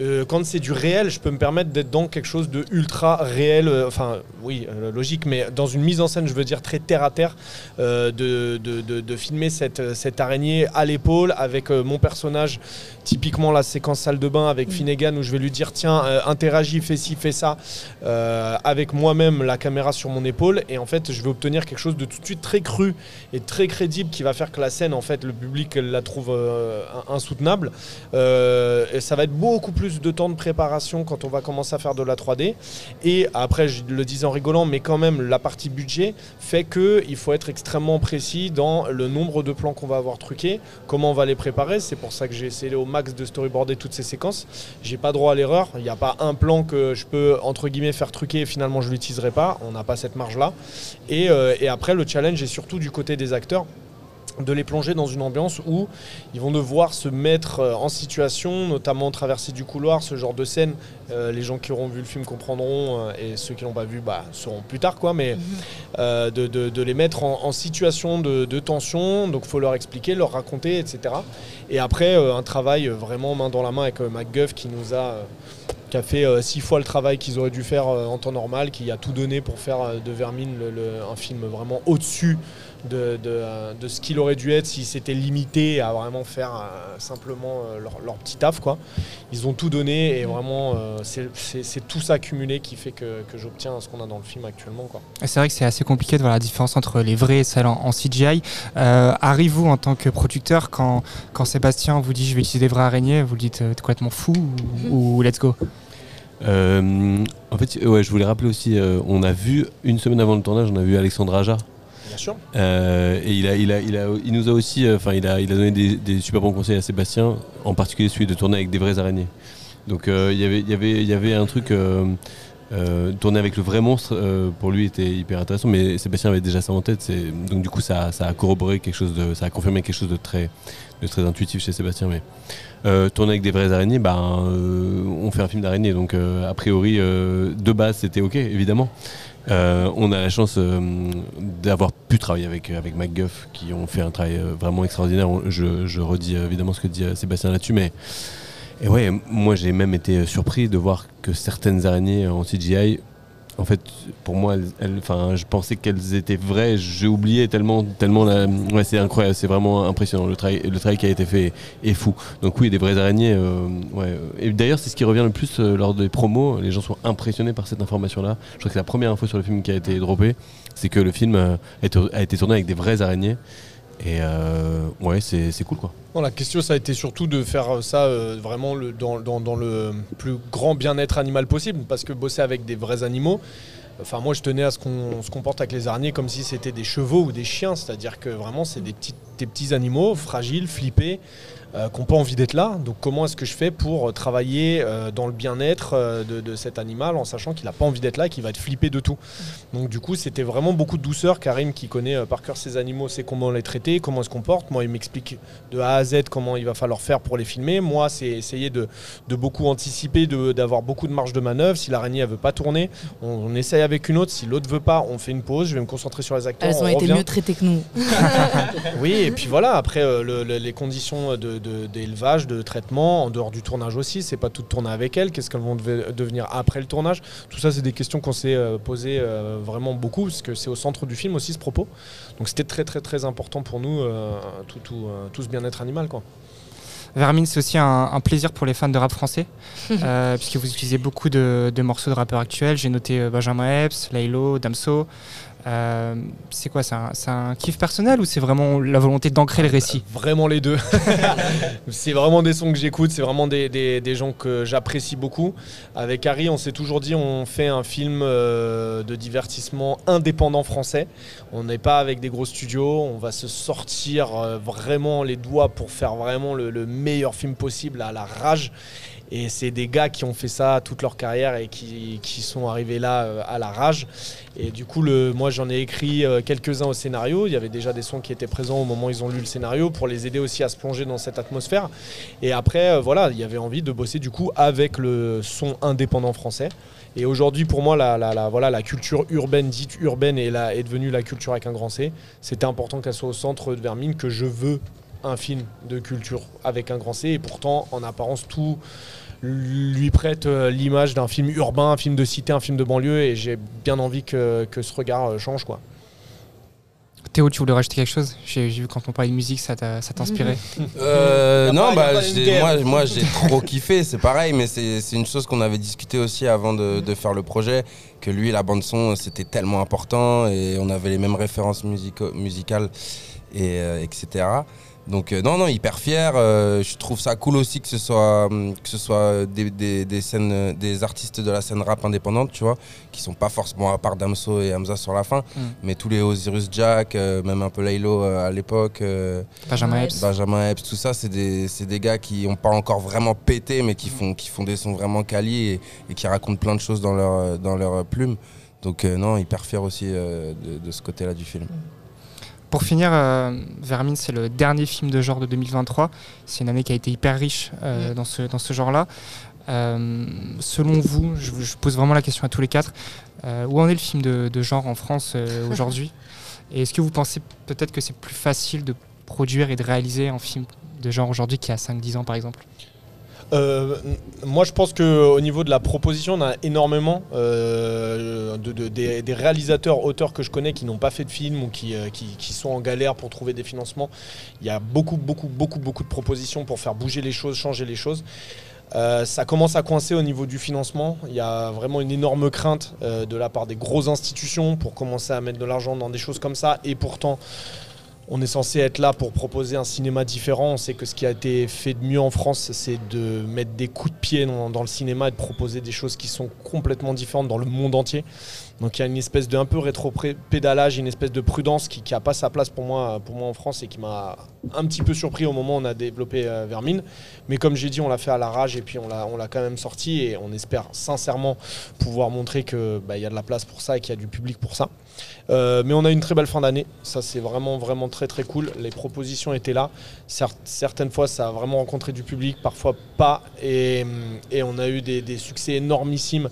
S9: Euh, quand c'est du réel, je peux me permettre d'être dans quelque chose de ultra réel, euh, enfin oui, euh, logique, mais dans une mise en scène, je veux dire très terre à terre, de, de- de- de filmer cette, cette araignée à l'épaule avec mon personnage, typiquement la séquence salle de bain avec Finnegan où je vais lui dire tiens, interagis, fais ci, fais ça, avec moi-même la caméra sur mon épaule, et en fait je vais obtenir quelque chose de tout de suite très cru et très crédible qui va faire que la scène, en fait, le public la trouve insoutenable. Et ça va être beaucoup plus de temps de préparation quand on va commencer à faire de la 3D. Et après, je le disais en rigolant, mais quand même, la partie budget fait qu'il faut être extrêmement précis dans le nombre de plans qu'on va avoir truqués, comment on va les préparer. C'est pour ça que j'ai essayé au max de storyboarder toutes ces séquences. J'ai pas droit à l'erreur. Il n'y a pas un plan que je peux, entre guillemets, faire truquer et finalement je l'utiliserai pas. On n'a pas cette marge-là. Et, euh, et après, le challenge est surtout du côté des acteurs de les plonger dans une ambiance où ils vont devoir se mettre euh, en situation, notamment traverser du couloir, ce genre de scène. Euh, les gens qui auront vu le film comprendront euh, et ceux qui l'ont pas vu bah, sauront plus tard quoi. Mais euh, de, de- de les mettre en, en situation de, de tension, donc faut leur expliquer, leur raconter, etc. Et après un travail vraiment main dans la main avec MacGuff qui nous a qui a fait euh, six fois le travail qu'ils auraient dû faire euh, en temps normal, qui a tout donné pour faire euh, de Vermine le- le- un film vraiment au-dessus de, de, euh, de ce qu'il aurait dû être s'ils s'étaient limités à vraiment faire euh, simplement euh, leur, leur petit taf. Quoi. Ils ont tout donné et vraiment euh, c'est- tout ça cumulé qui fait que, que j'obtiens ce qu'on a dans le film actuellement.
S1: C'est vrai que c'est assez compliqué de voir la différence entre les vrais et celles en, en CGI. Euh, Arrive-vous en tant que producteur quand, quand Sébastien vous dit je vais utiliser des vraies araignées, vous le dites euh, t'es complètement fou ou, ou let's go?
S10: Euh, en fait, ouais, je voulais rappeler aussi, euh, on a vu une semaine avant le tournage, on a vu Alexandre Aja. Euh, et il, a, il, a, il, a, il nous a aussi, euh, enfin, il, a, il a donné des, super bons conseils à Sébastien, en particulier celui de tourner avec des vraies araignées. Donc euh, il y avait- y avait- y avait un truc, tourner avec le vrai monstre, pour lui était hyper intéressant, mais Sébastien avait déjà ça en tête, donc du coup ça, ça a corroboré quelque chose de, ça a confirmé quelque chose de très, de très intuitif chez Sébastien. Mais tourner avec des vraies araignées, ben, on fait un film d'araignée, donc a priori de base c'était ok évidemment. Euh, on a la chance euh, d'avoir pu travailler avec, avec MacGuff qui ont fait un travail euh, vraiment extraordinaire. Je, redis euh, évidemment ce que dit euh, Sébastien là-dessus, mais et ouais, moi j'ai même été euh, surpris de voir que certaines araignées en CGI, en fait, pour moi, enfin, je pensais qu'elles étaient vraies. J'ai oublié tellement, tellement. La... Ouais, c'est incroyable, c'est vraiment impressionnant. Le travail, le travail qui a été fait est fou. Donc oui, des vraies araignées. euh, ouais. Et d'ailleurs, c'est ce qui revient le plus euh, lors des promos. Les gens sont impressionnés par cette information-là. Je crois que c'est la première info sur le film qui a été droppée, c'est que le film euh, a été tourné avec des vraies araignées. Et euh, ouais, c'est cool quoi.
S9: La question, ça a été surtout de faire ça euh, vraiment dans, le plus grand bien-être animal possible, parce que bosser avec des vrais animaux, enfin moi je tenais à ce qu'on se comporte avec les araignées comme si c'était des chevaux ou des chiens, c'est-à-dire que vraiment c'est des petits animaux fragiles, flippés, euh, qui n'ont pas envie d'être là. Donc comment est-ce que je fais pour euh, travailler euh, dans le bien-être euh, de, de cet animal en sachant qu'il n'a pas envie d'être là et qu'il va être flippé de tout? Donc du coup c'était vraiment beaucoup de douceur. Karim qui connaît par cœur ces animaux sait comment les traiter, comment ils se comportent. Moi il m'explique de A à Z comment il va falloir faire pour les filmer. Moi c'est essayer de, de beaucoup anticiper, d'avoir beaucoup de marge de manœuvre. Si l'araignée elle veut pas tourner, on, on essaye avec une autre. Si l'autre veut pas, on fait une pause. Je vais me concentrer sur les acteurs.
S4: Elles
S9: on
S4: ont été mieux traitées que nous.
S9: Oui, et puis voilà, après le- le- les conditions de- d'élevage, de, traitement, en dehors du tournage aussi, c'est pas tout tourner avec elles, qu'est-ce qu'elles vont deve- devenir après le tournage Tout ça, c'est des questions qu'on s'est euh, posées euh, vraiment beaucoup, parce que c'est au centre du film aussi ce propos. Donc c'était très très très important pour nous, euh, tout, tout, euh, tout ce bien-être animal. Quoi.
S1: Vermine, c'est aussi un, un plaisir pour les fans de rap français, euh, puisque vous utilisez beaucoup de, de morceaux de rappeurs actuels. J'ai noté euh, Benjamin Epps, Laylo, Damso. Euh, c'est quoi C'est un, kiff personnel ou c'est vraiment la volonté d'ancrer le récit?
S9: Vraiment les deux. c'est vraiment des sons que j'écoute, c'est vraiment des, des- des gens que j'apprécie beaucoup. Avec Harry, on s'est toujours dit on fait un film euh, de divertissement indépendant français. On n'est pas avec des gros studios, on va se sortir euh, vraiment les doigts pour faire vraiment le, le meilleur film possible à la rage. Et c'est des gars qui ont fait ça toute leur carrière et qui, qui sont arrivés là euh, à la rage. Et du coup, le, moi j'en ai écrit euh, quelques-uns au scénario. Il y avait déjà des sons qui étaient présents au moment où ils ont lu le scénario pour les aider aussi à se plonger dans cette atmosphère. Et après, euh, voilà, il y avait envie de bosser du coup avec le son indépendant français. Et aujourd'hui, pour moi, la, la- voilà, la culture urbaine, dite urbaine, est, la- est devenue la culture avec un grand C. C'était important qu'elle soit au centre de Vermine, que je veux un film de culture avec un grand C. Et pourtant, en apparence, tout lui prête euh, l'image d'un film urbain, un film de cité, un film de banlieue, et j'ai bien envie que, que ce regard euh, change. quoi.
S1: Théo, tu voulais rajouter quelque chose? J'ai vu quand on parlait de musique, ça t'a ça t'inspirait?
S3: Euh, non, bah, moi, moi j'ai trop kiffé, c'est pareil, mais c'est c'est une chose qu'on avait discuté aussi avant de, de faire le projet, que lui, la bande-son, c'était tellement important et on avait les mêmes références musico- musicales, et, euh, etc. Donc, euh, non, non, hyper fier. euh, je trouve ça cool aussi que ce soit, que ce soit des, des, des scènes, euh, des artistes de la scène rap indépendante, tu vois, qui sont pas forcément à part Damso et Hamza sur la fin,
S1: Mm.
S3: mais tous les Osiris Jack, euh, même un peu Laylo euh, à l'époque. euh,
S1: Benjamin Epps.
S3: Benjamin Epps, tout ça, c'est des, c'est des gars qui n'ont pas encore vraiment pété, mais qui font, qui font des sons vraiment quali et, et qui racontent plein de choses dans leur, dans leur plume. Donc, euh, non, hyper fier aussi euh, de, de ce côté-là du film.
S1: Pour finir, euh, Vermine, c'est le dernier film de genre de 2023. C'est une année qui a été hyper riche euh, dans ce, dans ce genre-là. Euh, selon vous, je, je pose vraiment la question à tous les quatre, où en est le film de, de genre en France aujourd'hui? Et est-ce que vous pensez peut-être que c'est plus facile de produire et de réaliser un film de genre aujourd'hui qu'il y a 5-10 ans par exemple?
S9: Euh, moi, je pense qu'au niveau de la proposition, on a énormément euh, de, de- des, réalisateurs, auteurs que je connais qui n'ont pas fait de film ou qui, euh, qui, qui sont en galère pour trouver des financements. Il y a beaucoup, beaucoup, beaucoup, beaucoup de propositions pour faire bouger les choses, changer les choses. Ça commence à coincer au niveau du financement. Il y a vraiment une énorme crainte de la part des grosses institutions pour commencer à mettre de l'argent dans des choses comme ça. Et pourtant, on est censé être là pour proposer un cinéma différent. On sait que ce qui a été fait de mieux en France, c'est de mettre des coups de pied dans, le cinéma et de proposer des choses qui sont complètement différentes dans le monde entier. Donc il y a une espèce de un peu rétro-pédalage, une espèce de prudence qui n'a pas sa place pour moi, pour moi en France et qui m'a un petit peu surpris au moment où on a développé euh, Vermine. Mais comme j'ai dit, on l'a fait à la rage et puis on l'a quand même sorti et on espère sincèrement pouvoir montrer qu'il bah, y a de la place pour ça et qu'il y a du public pour ça. Euh, mais on a une très belle fin d'année. Ça, c'est vraiment, vraiment très, très cool. Les propositions étaient là. Certaines fois, ça a vraiment rencontré du public, parfois pas. Et, et on a eu des, des succès énormissimes.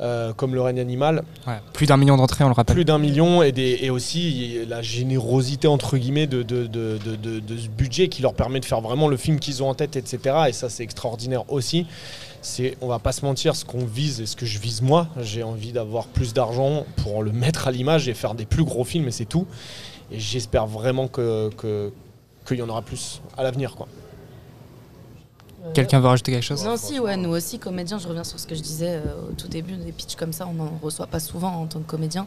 S9: Euh, comme le règne animal,
S1: Ouais, Plus d'un million d'entrées, on le rappelle.
S9: plus d'un million et, des, et aussi la générosité entre guillemets de, de, de, de- ce budget qui leur permet de faire vraiment le film qu'ils ont en tête, etc. Et ça c'est extraordinaire aussi. C'est, on va pas se mentir, ce qu'on vise et ce que je vise moi, j'ai envie d'avoir plus d'argent pour le mettre à l'image et faire des plus gros films et c'est tout. Et j'espère vraiment que, que, qu'il y en aura plus à l'avenir. Quoi.
S1: Quelqu'un veut rajouter quelque chose
S4: Non, si, ouais, nous aussi, comédiens, je reviens sur ce que je disais euh, au tout début, des pitchs comme ça, on n'en reçoit pas souvent en tant que comédien.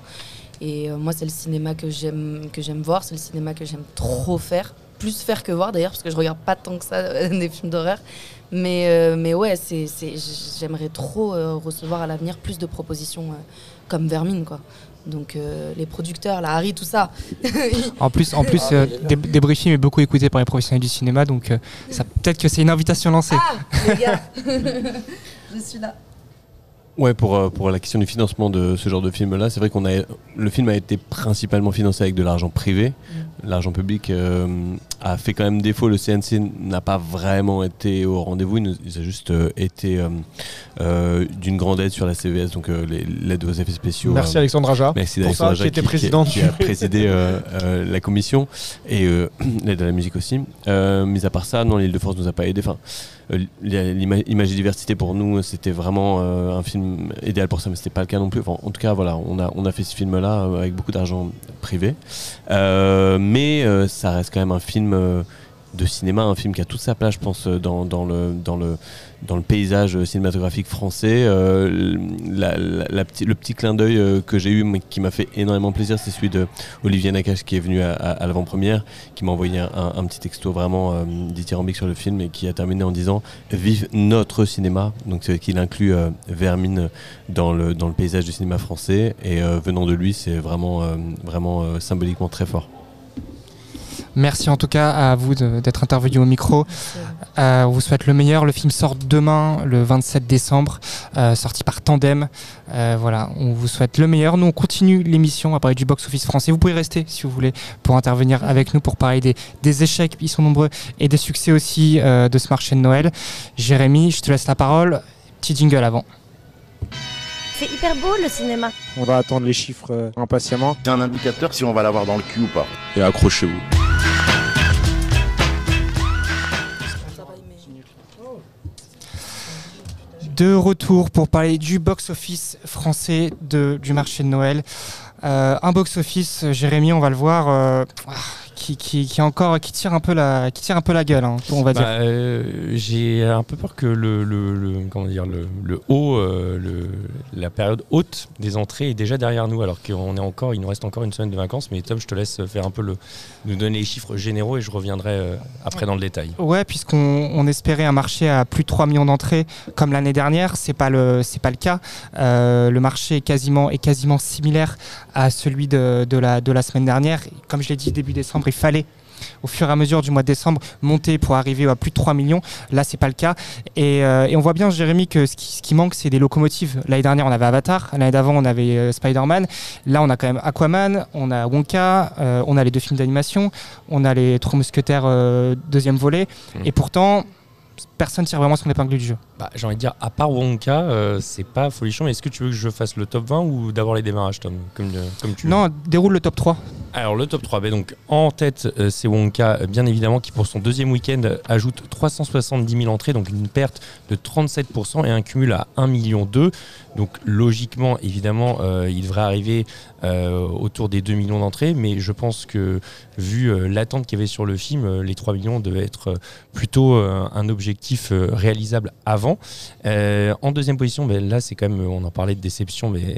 S4: Et euh, moi, c'est le cinéma que j'aime voir, c'est le cinéma que j'aime trop faire, plus faire que voir d'ailleurs, parce que je regarde pas tant que ça euh, des films d'horreur. Mais, euh, mais ouais, j'aimerais trop euh, recevoir à l'avenir plus de propositions euh, comme Vermine, quoi. Donc euh, les producteurs, la Harry, tout ça.
S1: En plus, en plus euh, Dé- Débriefing est beaucoup écouté par les professionnels du cinéma, donc euh, ça peut-être que c'est une invitation lancée.
S4: Ah, les gars, je suis là.
S10: Ouais, pour, euh, pour la question du financement de ce genre de film-là, c'est vrai qu'on a le film a été principalement financé avec de l'argent privé. L'argent public euh, a fait quand même défaut. Le CNC n'a pas vraiment été au rendez-vous. Il, nous- il a juste euh, été euh, euh, d'une grande aide sur la CVS, donc euh, l'aide aux effets spéciaux.
S9: Merci
S10: euh,
S9: Alexandre Aja.
S10: Merci
S9: pour ça,
S10: Alexandre
S9: qui
S10: Aja
S9: était président
S10: qui, a présidé euh, euh, la commission et euh, l'aide à la musique aussi. Euh, mis à part ça, non, l'Île-de-France nous a pas aidé. Enfin, euh, l'ima- Image et diversité pour nous, c'était vraiment euh, un film idéal pour ça, mais c'était pas le cas non plus. En tout cas, voilà, on a on a fait ce film-là euh, avec beaucoup d'argent privé, mais ça reste quand même un film. de cinéma, un film qui a toute sa place, je pense, dans, dans, le, dans le paysage cinématographique français. Euh, le petit clin d'œil euh, que j'ai eu, qui m'a fait énormément plaisir, c'est celui de Olivier Nakache qui est venu à, l'avant-première, qui m'a envoyé un, petit texto vraiment euh, dithyrambique sur le film et qui a terminé en disant Vive notre cinéma. Donc c'est qu'il inclut euh, Vermine dans le, dans le paysage du cinéma français et venant de lui, c'est vraiment, vraiment symboliquement très fort.
S1: Merci en tout cas à vous d'être intervenu au micro. Euh, on vous souhaite le meilleur. Le film sort demain, le 27 décembre, euh, sorti par Tandem. Euh, voilà, on vous souhaite le meilleur. Nous, on continue l'émission à parler du box-office français. Vous pouvez rester si vous voulez pour intervenir avec nous pour parler des, des échecs, ils sont nombreux, et des succès aussi euh, de ce marché de Noël. Jérémy, je te laisse la parole. Petit jingle avant.
S12: C'est hyper beau le cinéma.
S13: On va attendre les chiffres impatiemment.
S6: C'est un indicateur si on va l'avoir dans le cul ou pas.
S7: Et accrochez-vous.
S1: De retour pour parler du box-office français du marché de Noël. Euh, un box-office, Jérémy, on va le voir, euh, ah, qui, qui, qui, encore, qui, tire un peu la, qui tire un peu la gueule, hein, on va
S14: bah,
S1: dire.
S14: Euh, J'ai un peu peur que le, le, le comment dire, le, le haut, euh, le, la période haute des entrées est déjà derrière nous, alors qu'on est encore, il nous reste encore une semaine de vacances. Mais Tom, je te laisse faire un peu le, nous donner les chiffres généraux et je reviendrai euh, après dans le détail.
S1: Ouais, puisqu'on on espérait un marché à plus de 3 millions d'entrées comme l'année dernière, c'est pas le, c'est pas le cas. Euh, le marché est quasiment, est quasiment similaire à celui de, de, la, de la semaine dernière. Comme je l'ai dit début décembre, il fallait au fur et à mesure du mois de décembre monter pour arriver à plus de 3 millions. Là, c'est pas le cas. Et, euh, et, on voit bien, Jérémy, que ce qui, ce qui manque, c'est des locomotives. L'année dernière, on avait Avatar. L'année d'avant, on avait euh, Spider-Man. Là, on a quand même Aquaman, on a Wonka, euh, on a les deux films d'animation, on a les Trois Mousquetaires deuxième volet. Mmh. Et pourtant, personne tire vraiment son épingle du jeu.
S14: Bah, J'ai envie de dire, à part Wonka, euh, c'est pas folichon. Est-ce que tu veux que je fasse le top 20 ou d'abord les démarrages, Tom comme, comme tu
S1: Non, déroule le top 3.
S14: Alors, le top 3, bah, donc, en tête, euh, c'est Wonka, bien évidemment, qui pour son deuxième week-end ajoute 370 000 entrées, donc une perte de 37% et un cumul à 1,2 million. Donc, logiquement, évidemment, euh, il devrait arriver euh, autour des 2 millions d'entrées, mais je pense que, vu euh, l'attente qu'il y avait sur le film, les 3 millions devaient être plutôt un objectif réalisable avant. en deuxième position, ben, là, c'est quand même, on en parlait de déception, mais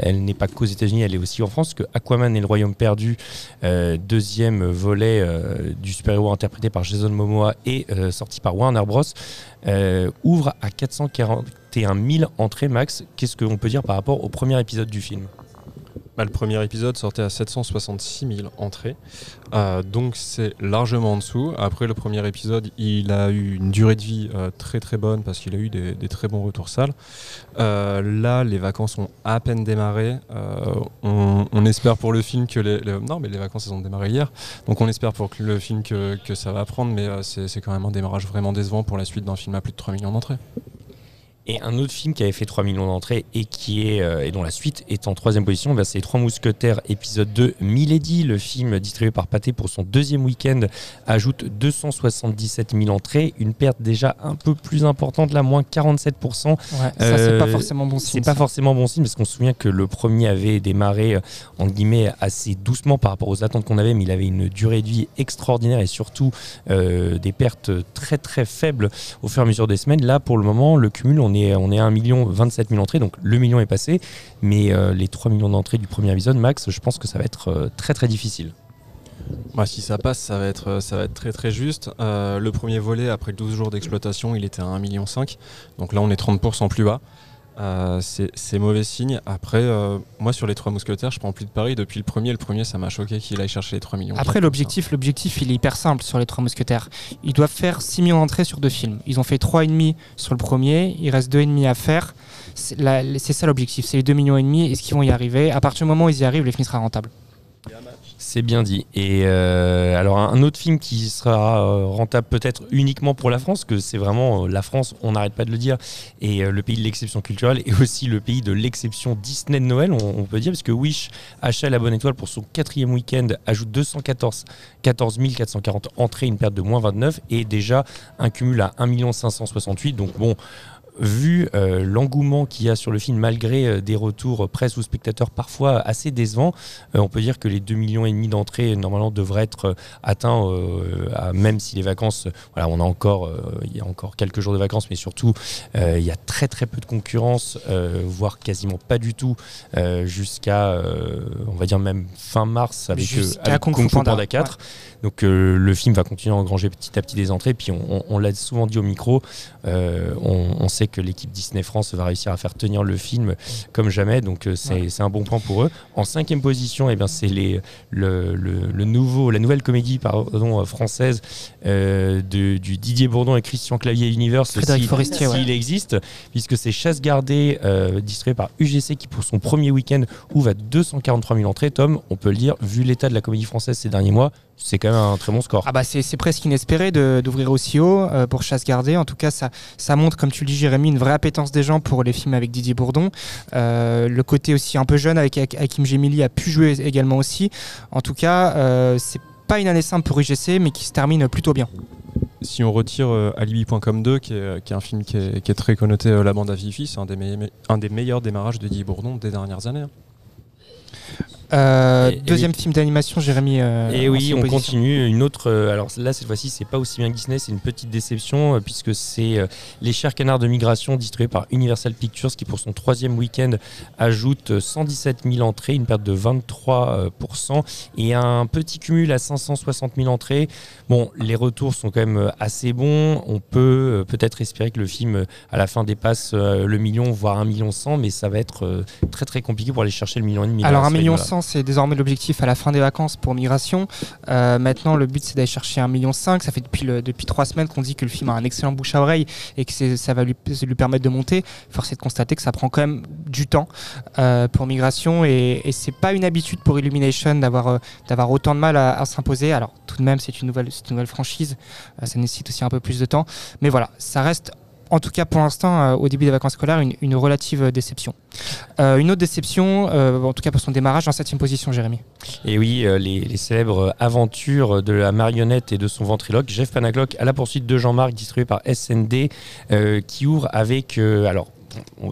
S14: elle n'est pas qu'aux États-Unis, elle est aussi en France, que Aquaman et le Royaume perdu, deuxième volet du super-héros interprété par Jason Momoa et sorti par Warner Bros. Ouvre à 441 000 entrées max. Qu'est-ce qu'on peut dire par rapport au premier épisode du film?
S11: Bah, Le premier épisode sortait à 766 000 entrées, euh, donc c'est largement en dessous. Après le premier épisode, il a eu une durée de vie euh, très très bonne parce qu'il a eu des, très bons retours salles. Euh, là, les vacances ont à peine démarré. On, on, espère pour le film que les, les, non mais les vacances elles ont démarré hier, donc on espère pour le film que, que ça va prendre, mais c'est quand même un démarrage vraiment décevant pour la suite d'un film à plus de 3 millions d'entrées.
S14: Et un autre film qui avait fait 3 millions d'entrées et qui est euh, et dont la suite est en troisième position, bah, c'est Trois Mousquetaires épisode 2 Milady. Le film distribué par Pathé pour son deuxième week-end ajoute 277 000 entrées, une perte déjà un peu plus importante, là moins 47%.
S1: Ouais, ça euh, c'est pas forcément bon signe.
S14: C'est pas forcément bon signe parce qu'on se souvient que le premier avait démarré euh, en guillemets assez doucement par rapport aux attentes qu'on avait, mais il avait une durée de vie extraordinaire et surtout euh, des pertes très très faibles au fur et à mesure des semaines. Là pour le moment, le cumul on est on est à 1 million 27 000 entrées, donc le million est passé, mais euh, les 3 millions d'entrées du premier épisode, Max, je pense que ça va être euh, très très difficile.
S11: Si ça passe, ça va être, être très très juste. Euh, le premier volet, après 12 jours d'exploitation, il était à 1,5 million. Donc là, on est 30% plus bas. Euh, c'est mauvais signe. Après, euh, moi sur les trois mousquetaires, je prends plus de paris depuis le premier. Le premier, ça m'a choqué qu'il aille chercher les 3 millions.
S1: Après, l'objectif, l'objectif, il est hyper simple sur les trois mousquetaires. Ils doivent faire 6 millions d'entrées sur deux films. Ils ont fait 3,5 sur le premier. Il reste 2,5 à faire. C'est ça l'objectif. C'est les 2 millions et demi. Est-ce qu'ils vont y arriver? À partir du moment où ils y arrivent, le film sera rentable.
S14: C'est bien dit. Et euh, alors un autre film qui sera euh, rentable peut-être uniquement pour la France, que c'est vraiment euh, la France, on n'arrête pas de le dire, et le pays de l'exception culturelle, et aussi le pays de l'exception Disney de Noël, on, peut dire, parce que Wish, achat la bonne étoile pour son quatrième week-end, ajoute 214 14 440 entrées, une perte de moins 29, et déjà un cumul à 1 568. Donc bon vu euh, l'engouement qu'il y a sur le film, malgré euh, des retours presse ou spectateurs parfois assez décevants, euh, on peut dire que les 2 millions et demi d'entrées normalement devraient être atteints, à, même si les vacances, voilà, on a encore, il y a encore quelques jours de vacances, mais surtout il y a très très peu de concurrence, voire quasiment pas du tout, jusqu'à, on va dire même fin mars avec, avec Kung Fu Panda, Panda 4. Ouais. Donc le film va continuer à engranger petit à petit des entrées, puis on, on, on l'a souvent dit au micro, on, on sait que l'équipe Disney France va réussir à faire tenir le film comme jamais. Donc euh, c'est ouais. un bon point pour eux. En cinquième position, eh bien c'est les le, le, le, nouveau la nouvelle comédie pardon française euh, de, du Didier Bourdon et Christian Clavier Universe
S1: s'il si,
S14: existe, puisque c'est Chasse gardée euh, distribué par UGC qui pour son premier week-end ouvre à 243 000 entrées. Tom, on peut le dire, vu l'état de la comédie française ces derniers mois, c'est quand même un très bon score.
S1: Ah bah c'est presque inespéré d'ouvrir aussi haut euh, pour Chasse gardée. En tout cas, ça, ça montre, comme tu le dis, Jérémy, une vraie appétence des gens pour les films avec Didier Bourdon. Euh, le côté aussi un peu jeune avec Hakim Gemili a pu jouer également aussi. En tout cas, euh, c'est pas une année simple pour UGC, mais qui se termine plutôt bien.
S11: si on retire euh, Alibi.com 2, qui est, qui est un film qui est, qui est très connoté euh, La bande à Fifi, c'est un, des un des meilleurs démarrages de Guy Bourdon des dernières années. hein.
S1: Euh, deuxième film d'animation, Jérémy. Euh,
S14: et oui, on continue une autre. Euh, alors là, cette fois-ci, c'est pas aussi bien Disney, c'est une petite déception puisque c'est Les Chers Canards de Migration distribué par Universal Pictures qui, pour son troisième week-end, ajoute 117 000 entrées, une perte de 23% et un petit cumul à 560 000 entrées. Bon, les retours sont quand même assez bons. On peut peut-être espérer que le film à la fin dépasse le million, voire un million cent, mais ça va être très très compliqué pour aller chercher le million et demi.
S1: Alors un million cent c'est désormais l'objectif à la fin des vacances pour Migration. Euh, maintenant, le but, c'est d'aller chercher 1,5 million. Ça fait depuis, trois semaines qu'on dit que le film a un excellent bouche à oreille et que ça va lui, lui, permettre de monter. Force est de constater que ça prend quand même du temps euh, pour Migration et, c'est pas une habitude pour Illumination d'avoir euh, autant de mal à, s'imposer. Alors, tout de même, c'est une nouvelle franchise. ça nécessite aussi un peu plus de temps. Mais voilà, ça reste en tout cas pour l'instant, euh, au début des vacances scolaires, une, une relative euh, déception. Euh, une autre déception, en tout cas pour son démarrage, en septième position, Jérémy.
S14: Et oui, les, célèbres aventures de la marionnette et de son ventriloque, Jeff Panaglock à la poursuite de Jean-Marc, distribué par SND, qui ouvre avec, alors,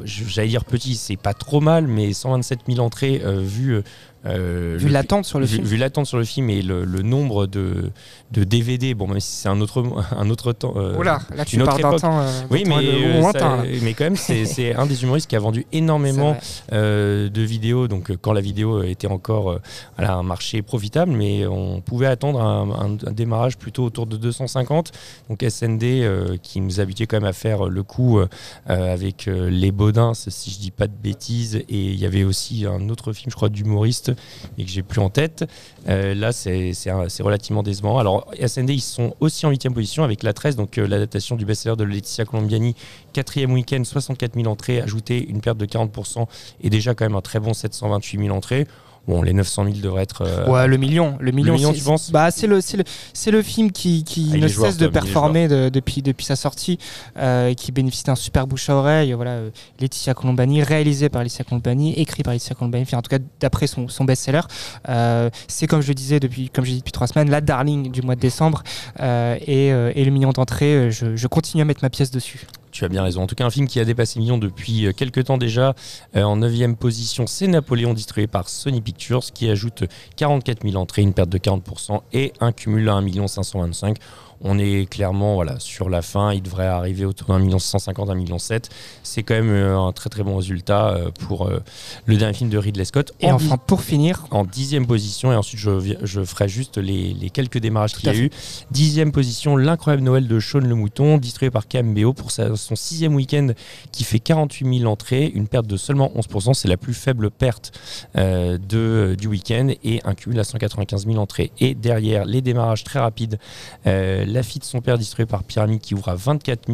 S14: j'allais dire petit, c'est pas trop mal, mais 127 000 entrées vues. Euh,
S1: Vu l'attente sur le
S14: vu-
S1: film.
S14: Vu l'attente sur le film et le, le nombre de, de DVD, bon, même si c'est un autre, un autre temps. euh,
S1: Oh là, tu
S14: une autre
S1: parles d'un
S14: époque.
S1: temps, euh,
S14: oui, mais,
S1: euh, lointain,
S14: ça-
S1: là.
S14: mais quand même, c'est un des humoristes qui a vendu énormément euh, de vidéos. Donc, quand la vidéo était encore voilà, un marché profitable, mais on pouvait attendre un, un- un démarrage plutôt autour de 250. Donc, SND qui nous habituait quand même à faire le coup avec Les Baudins, si je dis pas de bêtises. Et il y avait aussi un autre film, je crois, d'humoriste, et que j'ai plus en tête. Euh, là, c'est relativement décevant. Alors, SND, ils sont aussi en 8 position avec La 13, donc euh, l'adaptation du best-seller de Laetitia Colombiani. Quatrième week-end, 64 000 entrées, ajouté une perte de 40% et déjà quand même un très bon 728 000 entrées. Bon, les 900 000 devraient être. euh,
S1: Ouais, le million, le million, c'est-
S14: tu penses
S1: Bah, c'est le, le, le film qui, qui
S14: Ah,
S1: ne cesse de performer de- depuis, depuis sa sortie, euh, qui bénéficie d'un super bouche à oreille. Voilà, euh, Laetitia Colombani, réalisé par Laetitia Colombani, écrit par Laetitia Colombani, enfin, en tout cas d'après son, son best-seller. Euh, c'est comme je le disais depuis, comme j'ai dit depuis trois semaines, la darling du mois de décembre et, et le million d'entrées. Je, je continue à mettre ma pièce dessus.
S14: Tu as bien raison. En tout cas, un film qui a dépassé le million depuis euh, quelques temps déjà. Euh, en 9 position, c'est Napoléon, distribué par Sony Pictures, qui ajoute 44 000 entrées, une perte de 40% et un cumul à 1 525 on est clairement voilà, sur la fin. Il devrait arriver autour d'un million 150, un million 7. C'est quand même euh, un très très bon résultat euh, pour euh, le dernier film de Ridley Scott.
S1: Et
S14: En
S1: enfin, pour finir,
S14: en dixième position, et ensuite je, je ferai juste les, les quelques démarrages qu'il y a
S1: fait.
S14: eu. Dixième position, l'incroyable Noël de Sean le Mouton, distribué par KMBO pour sa- son sixième week-end qui fait 48 000 entrées, une perte de seulement 11%, c'est la plus faible perte euh, de, du week-end et un cumul à 195 000 entrées. Et derrière, les démarrages très rapides, euh, La fille de son père distribué par Pyramide qui ouvre à 24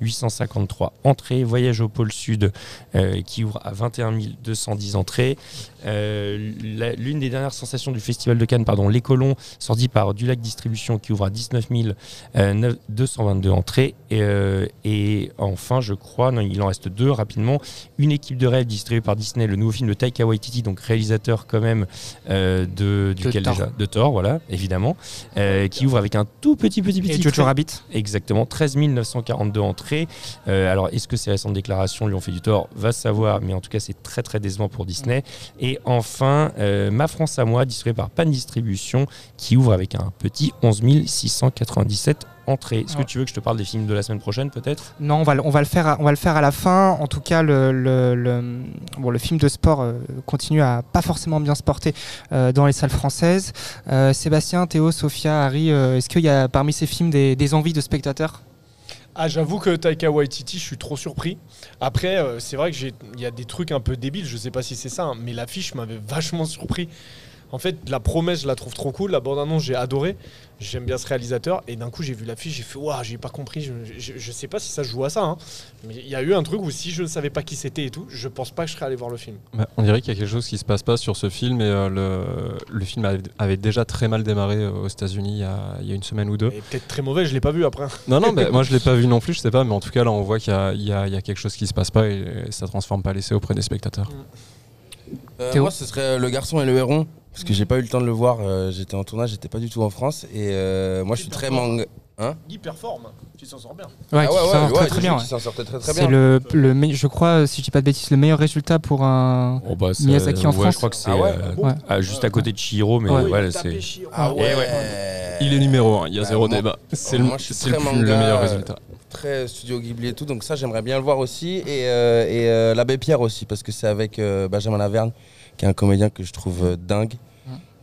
S14: 853 entrées, Voyage au pôle sud euh, qui ouvre à 21 210 entrées. Euh, L'une des dernières sensations du Festival de Cannes, pardon, Les Colons, sorti par Dulac Distribution qui ouvre à 19 euh, neuf- 222 entrées. Et, euh, et enfin, je crois, non, il en reste deux rapidement. Une équipe de rêve distribuée par Disney, le nouveau film de Taika Waititi, donc réalisateur quand même euh, de, duquel
S1: Thor.
S14: déjà De Thor, voilà, évidemment, euh, qui ouvre avec un tout petit, petit, petit.
S1: Et Jojo Rabbit.
S14: Exactement, 13 942 entrées. Euh, alors, est-ce que ces récentes déclarations lui ont fait du tort? Va savoir, mais en tout cas, c'est très très décevant pour Disney. Et enfin, euh, Ma France à moi, distribué par Pan Distribution, qui ouvre avec un petit 11 697 entrées. Est-ce
S1: Ouais.
S14: que tu veux que je te parle des films de la semaine prochaine, peut-être?
S1: Non, on va, le- on, va le faire à, on va le faire à la fin. En tout cas, le, le, le- bon, le film de sport euh, continue à pas forcément bien se porter euh, dans les salles françaises. Euh, Sébastien, Théo, Sophia, Harry, euh, est-ce qu'il y a parmi ces films des, des envies de spectateurs?
S9: Ah, j'avoue que Taika Waititi, je suis trop surpris. Après, euh, c'est vrai que j'ai- il y a des trucs un peu débiles, je sais pas si c'est ça, hein, mais l'affiche m'avait vachement surpris. En fait, la promesse, je la trouve trop cool. La bande-annonce, j'ai adoré. J'aime bien ce réalisateur. Et d'un coup, j'ai vu l'affiche, j'ai fait Waouh, j'ai pas compris. Je, je, je sais pas si ça joue à ça. hein. Mais il y a eu un truc où si je ne savais pas qui c'était et tout, je pense pas que je serais allé voir le film.
S11: Bah, on dirait qu'il y a quelque chose qui se passe pas sur ce film et euh, le, le film avait, avait déjà très mal démarré euh, aux États-Unis il, y a- il y a une semaine ou deux.
S9: Et peut-être très mauvais, je l'ai pas vu après.
S11: Non, non, mais moi je l'ai pas vu non plus, je sais pas, mais en tout cas là on voit qu'il y a, il y a- il y a quelque chose qui se passe pas et, ça transforme pas l'essai auprès des spectateurs.
S3: Euh,
S1: Théo
S3: moi, ce serait Le Garçon et le Héron. Parce que j'ai pas eu le temps de le voir. euh, j'étais en tournage, j'étais pas du tout en France. Et euh, moi, je suis très manga. Hein
S9: Guy performe, tu s'en sors bien.
S1: Ouais,
S3: Ah
S1: qui
S3: ouais,
S1: s'en
S3: ouais,
S1: sort
S3: ouais,
S1: très, bien. ouais.
S3: s'en sortait très, très
S1: C'est
S3: bien.
S1: le, le me- je crois, si je dis pas de bêtises, le meilleur résultat pour un
S14: Oh, bah, c'est-
S1: Miyazaki en
S14: ouais,
S1: France.
S14: Je crois que c'est
S3: Ah ouais
S14: euh,
S1: Ouais.
S14: ah, juste à côté de Chihiro, mais
S1: Ouais.
S14: c'est.
S3: Ah ouais.
S11: Il est numéro 1, il y a
S3: Bah,
S11: zéro
S3: moi-
S11: débat. C'est
S3: moi,
S11: le,
S3: je suis
S11: c'est le
S3: très
S11: plus- le
S3: manga,
S11: meilleur
S3: euh,
S11: résultat.
S3: Très studio Ghibli et tout, donc ça j'aimerais bien le voir aussi. Et, euh, et euh, l'abbé Pierre aussi, parce que c'est avec euh, Benjamin Laverne, qui est un comédien que je trouve euh, dingue.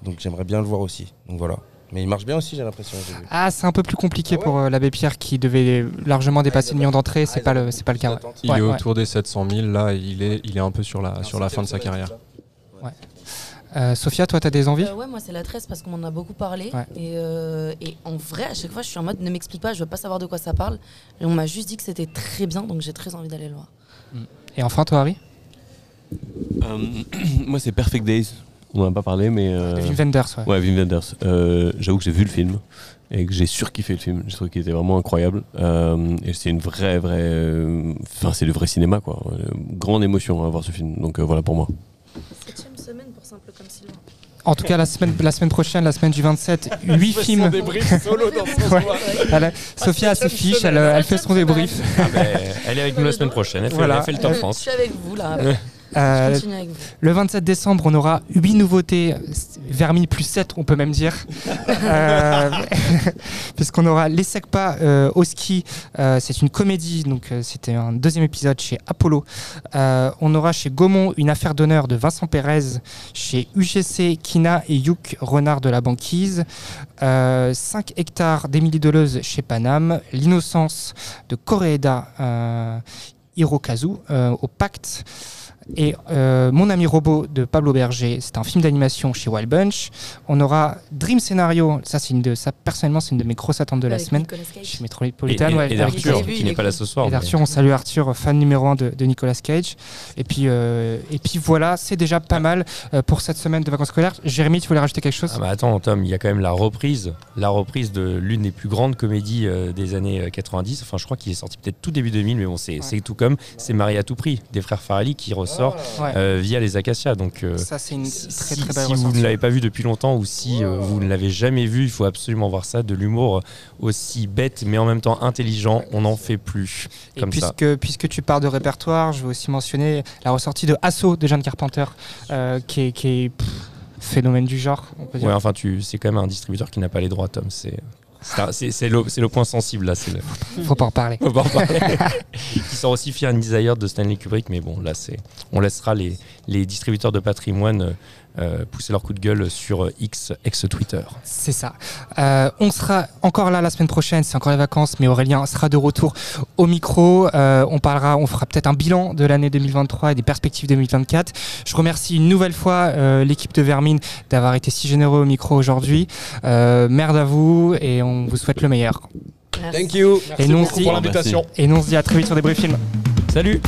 S3: Donc j'aimerais bien le voir aussi. Donc voilà. Mais il marche bien aussi, j'ai l'impression.
S1: Ah, c'est un peu plus compliqué
S3: Ah ouais
S1: pour euh, l'abbé Pierre qui devait largement dépasser le million d'entrées. C'est
S3: Ah,
S1: pas le, c'est pas le cas.
S11: Il
S1: Ouais,
S11: est
S1: ouais.
S11: autour des 700 000, là, il est, il est un peu sur la, sur la fin de sa carrière.
S1: Euh, Sophia, toi, t'as des envies?
S4: Euh, ouais, moi c'est la 13 parce qu'on m'en a beaucoup parlé.
S1: Ouais.
S4: Et, euh, et en vrai, à chaque fois, je suis en mode ne m'explique pas, je veux pas savoir de quoi ça parle. Et on m'a juste dit que c'était très bien, donc j'ai très envie d'aller le voir.
S1: Et enfin, toi, Harry?
S10: Euh, moi, c'est Perfect Days. On n'en a pas parlé, mais. euh,
S1: Wim Wenders, ouais.
S10: Ouais, Wim Wenders. Euh, J'avoue que j'ai vu le film et que j'ai surkiffé le film. Je trouve qu'il était vraiment incroyable. Euh, et c'est une vraie, vraie. euh, Enfin, c'est le vrai cinéma, quoi. Euh, grande émotion à voir ce film. Donc euh, voilà pour moi.
S4: Septième semaine pour Simple comme Sylvain.
S1: En tout cas, la semaine, la semaine prochaine, la semaine du 27, 8
S9: Son
S1: films.
S9: débrief solo dans son
S1: Ouais. Elle Sophia a ses fiches, elle, elle fait son débrief.
S14: Ah, ben, elle est avec nous la semaine prochaine. Elle fait,
S1: Voilà.
S14: elle fait le Top
S1: Euh,
S4: Je
S14: France.
S4: suis avec vous là.
S1: Euh, le 27 décembre, on aura 8 nouveautés, Vermi plus 7, on peut même dire. Euh, Puisqu'on aura Les Secpas euh, au ski, c'est une comédie, donc c'était un deuxième épisode chez Apollo. On aura chez Gaumont une affaire d'honneur de Vincent Pérez, chez UGC, Kina et Youk, Renard de la banquise. Euh, 5 hectares d'Émilie Deleuze chez Paname. L'innocence de Koreeda Hirokazu au Pacte. Et euh, Mon ami robot de Pablo Berger, c'est un film d'animation chez Wild Bunch. On aura Dream Scenario, ça, c'est une de, ça personnellement, c'est une de mes grosses attentes de la
S4: Avec
S1: semaine.
S4: Nicolas Cage.
S1: Chez
S14: Et,
S1: Metropolitan.
S14: et-
S1: ouais,
S14: et
S4: vu,
S14: qui n'est
S4: est
S14: pas là ce soir.
S1: et
S14: mais-
S1: d'Arthur, on salue Arthur, fan numéro 1 de, de Nicolas Cage. Et puis, euh, et puis voilà, c'est déjà pas mal euh, pour cette semaine de vacances scolaires. Jérémy, tu voulais rajouter quelque chose?
S14: Ah bah attends Tom, il y a quand même la reprise, la reprise de l'une des plus grandes comédies euh, des années euh, 90. Enfin, je crois qu'il est sorti peut-être tout début 2000, mais bon, c'est c'est tout comme. C'est Marie à tout prix des frères Farali qui ressort
S1: Ouais.
S14: euh, via les Acacias. Donc euh,
S1: Ça, c'est une
S14: si,
S1: très
S14: si
S1: très belle
S14: vous
S1: ressortie.
S14: ne l'avez pas vu depuis longtemps ou si euh, vous ne l'avez jamais vu, il faut absolument voir ça. De l'humour aussi bête mais en même temps intelligent, on n'en fait plus
S1: Et
S14: comme ça.
S1: puisque, puisque tu parles de répertoire, je veux aussi mentionner la ressortie de Assaut de Jeanne Carpenter, euh, qui est, qui est, pff, phénomène du genre. On peut dire.
S14: Ouais, enfin, tu, c'est quand même un distributeur qui n'a pas les droits, Tom. C'est, c'est, le, le point sensible là. Le...
S1: Faut pas en parler.
S14: Faut pas en parler. qui sort aussi Fear and Desire de Stanley Kubrick, mais bon, là, c'est, on laissera les, les distributeurs de patrimoine euh, pousser leur coup de gueule sur euh, X, ex-Twitter.
S1: C'est ça. Euh, on sera encore là la semaine prochaine, c'est encore les vacances, mais Aurélien sera de retour au micro. Euh, on parlera, on fera peut-être un bilan de l'année 2023 et des perspectives 2024. Je remercie une nouvelle fois euh, l'équipe de Vermine d'avoir été si généreux au micro aujourd'hui. Euh, merde à vous et on vous souhaite le meilleur.
S4: Merci.
S3: Thank you.
S1: et nous, on dit,
S9: pour l'invitation.
S1: et nous on se dit à très vite sur des Films.
S14: Salut!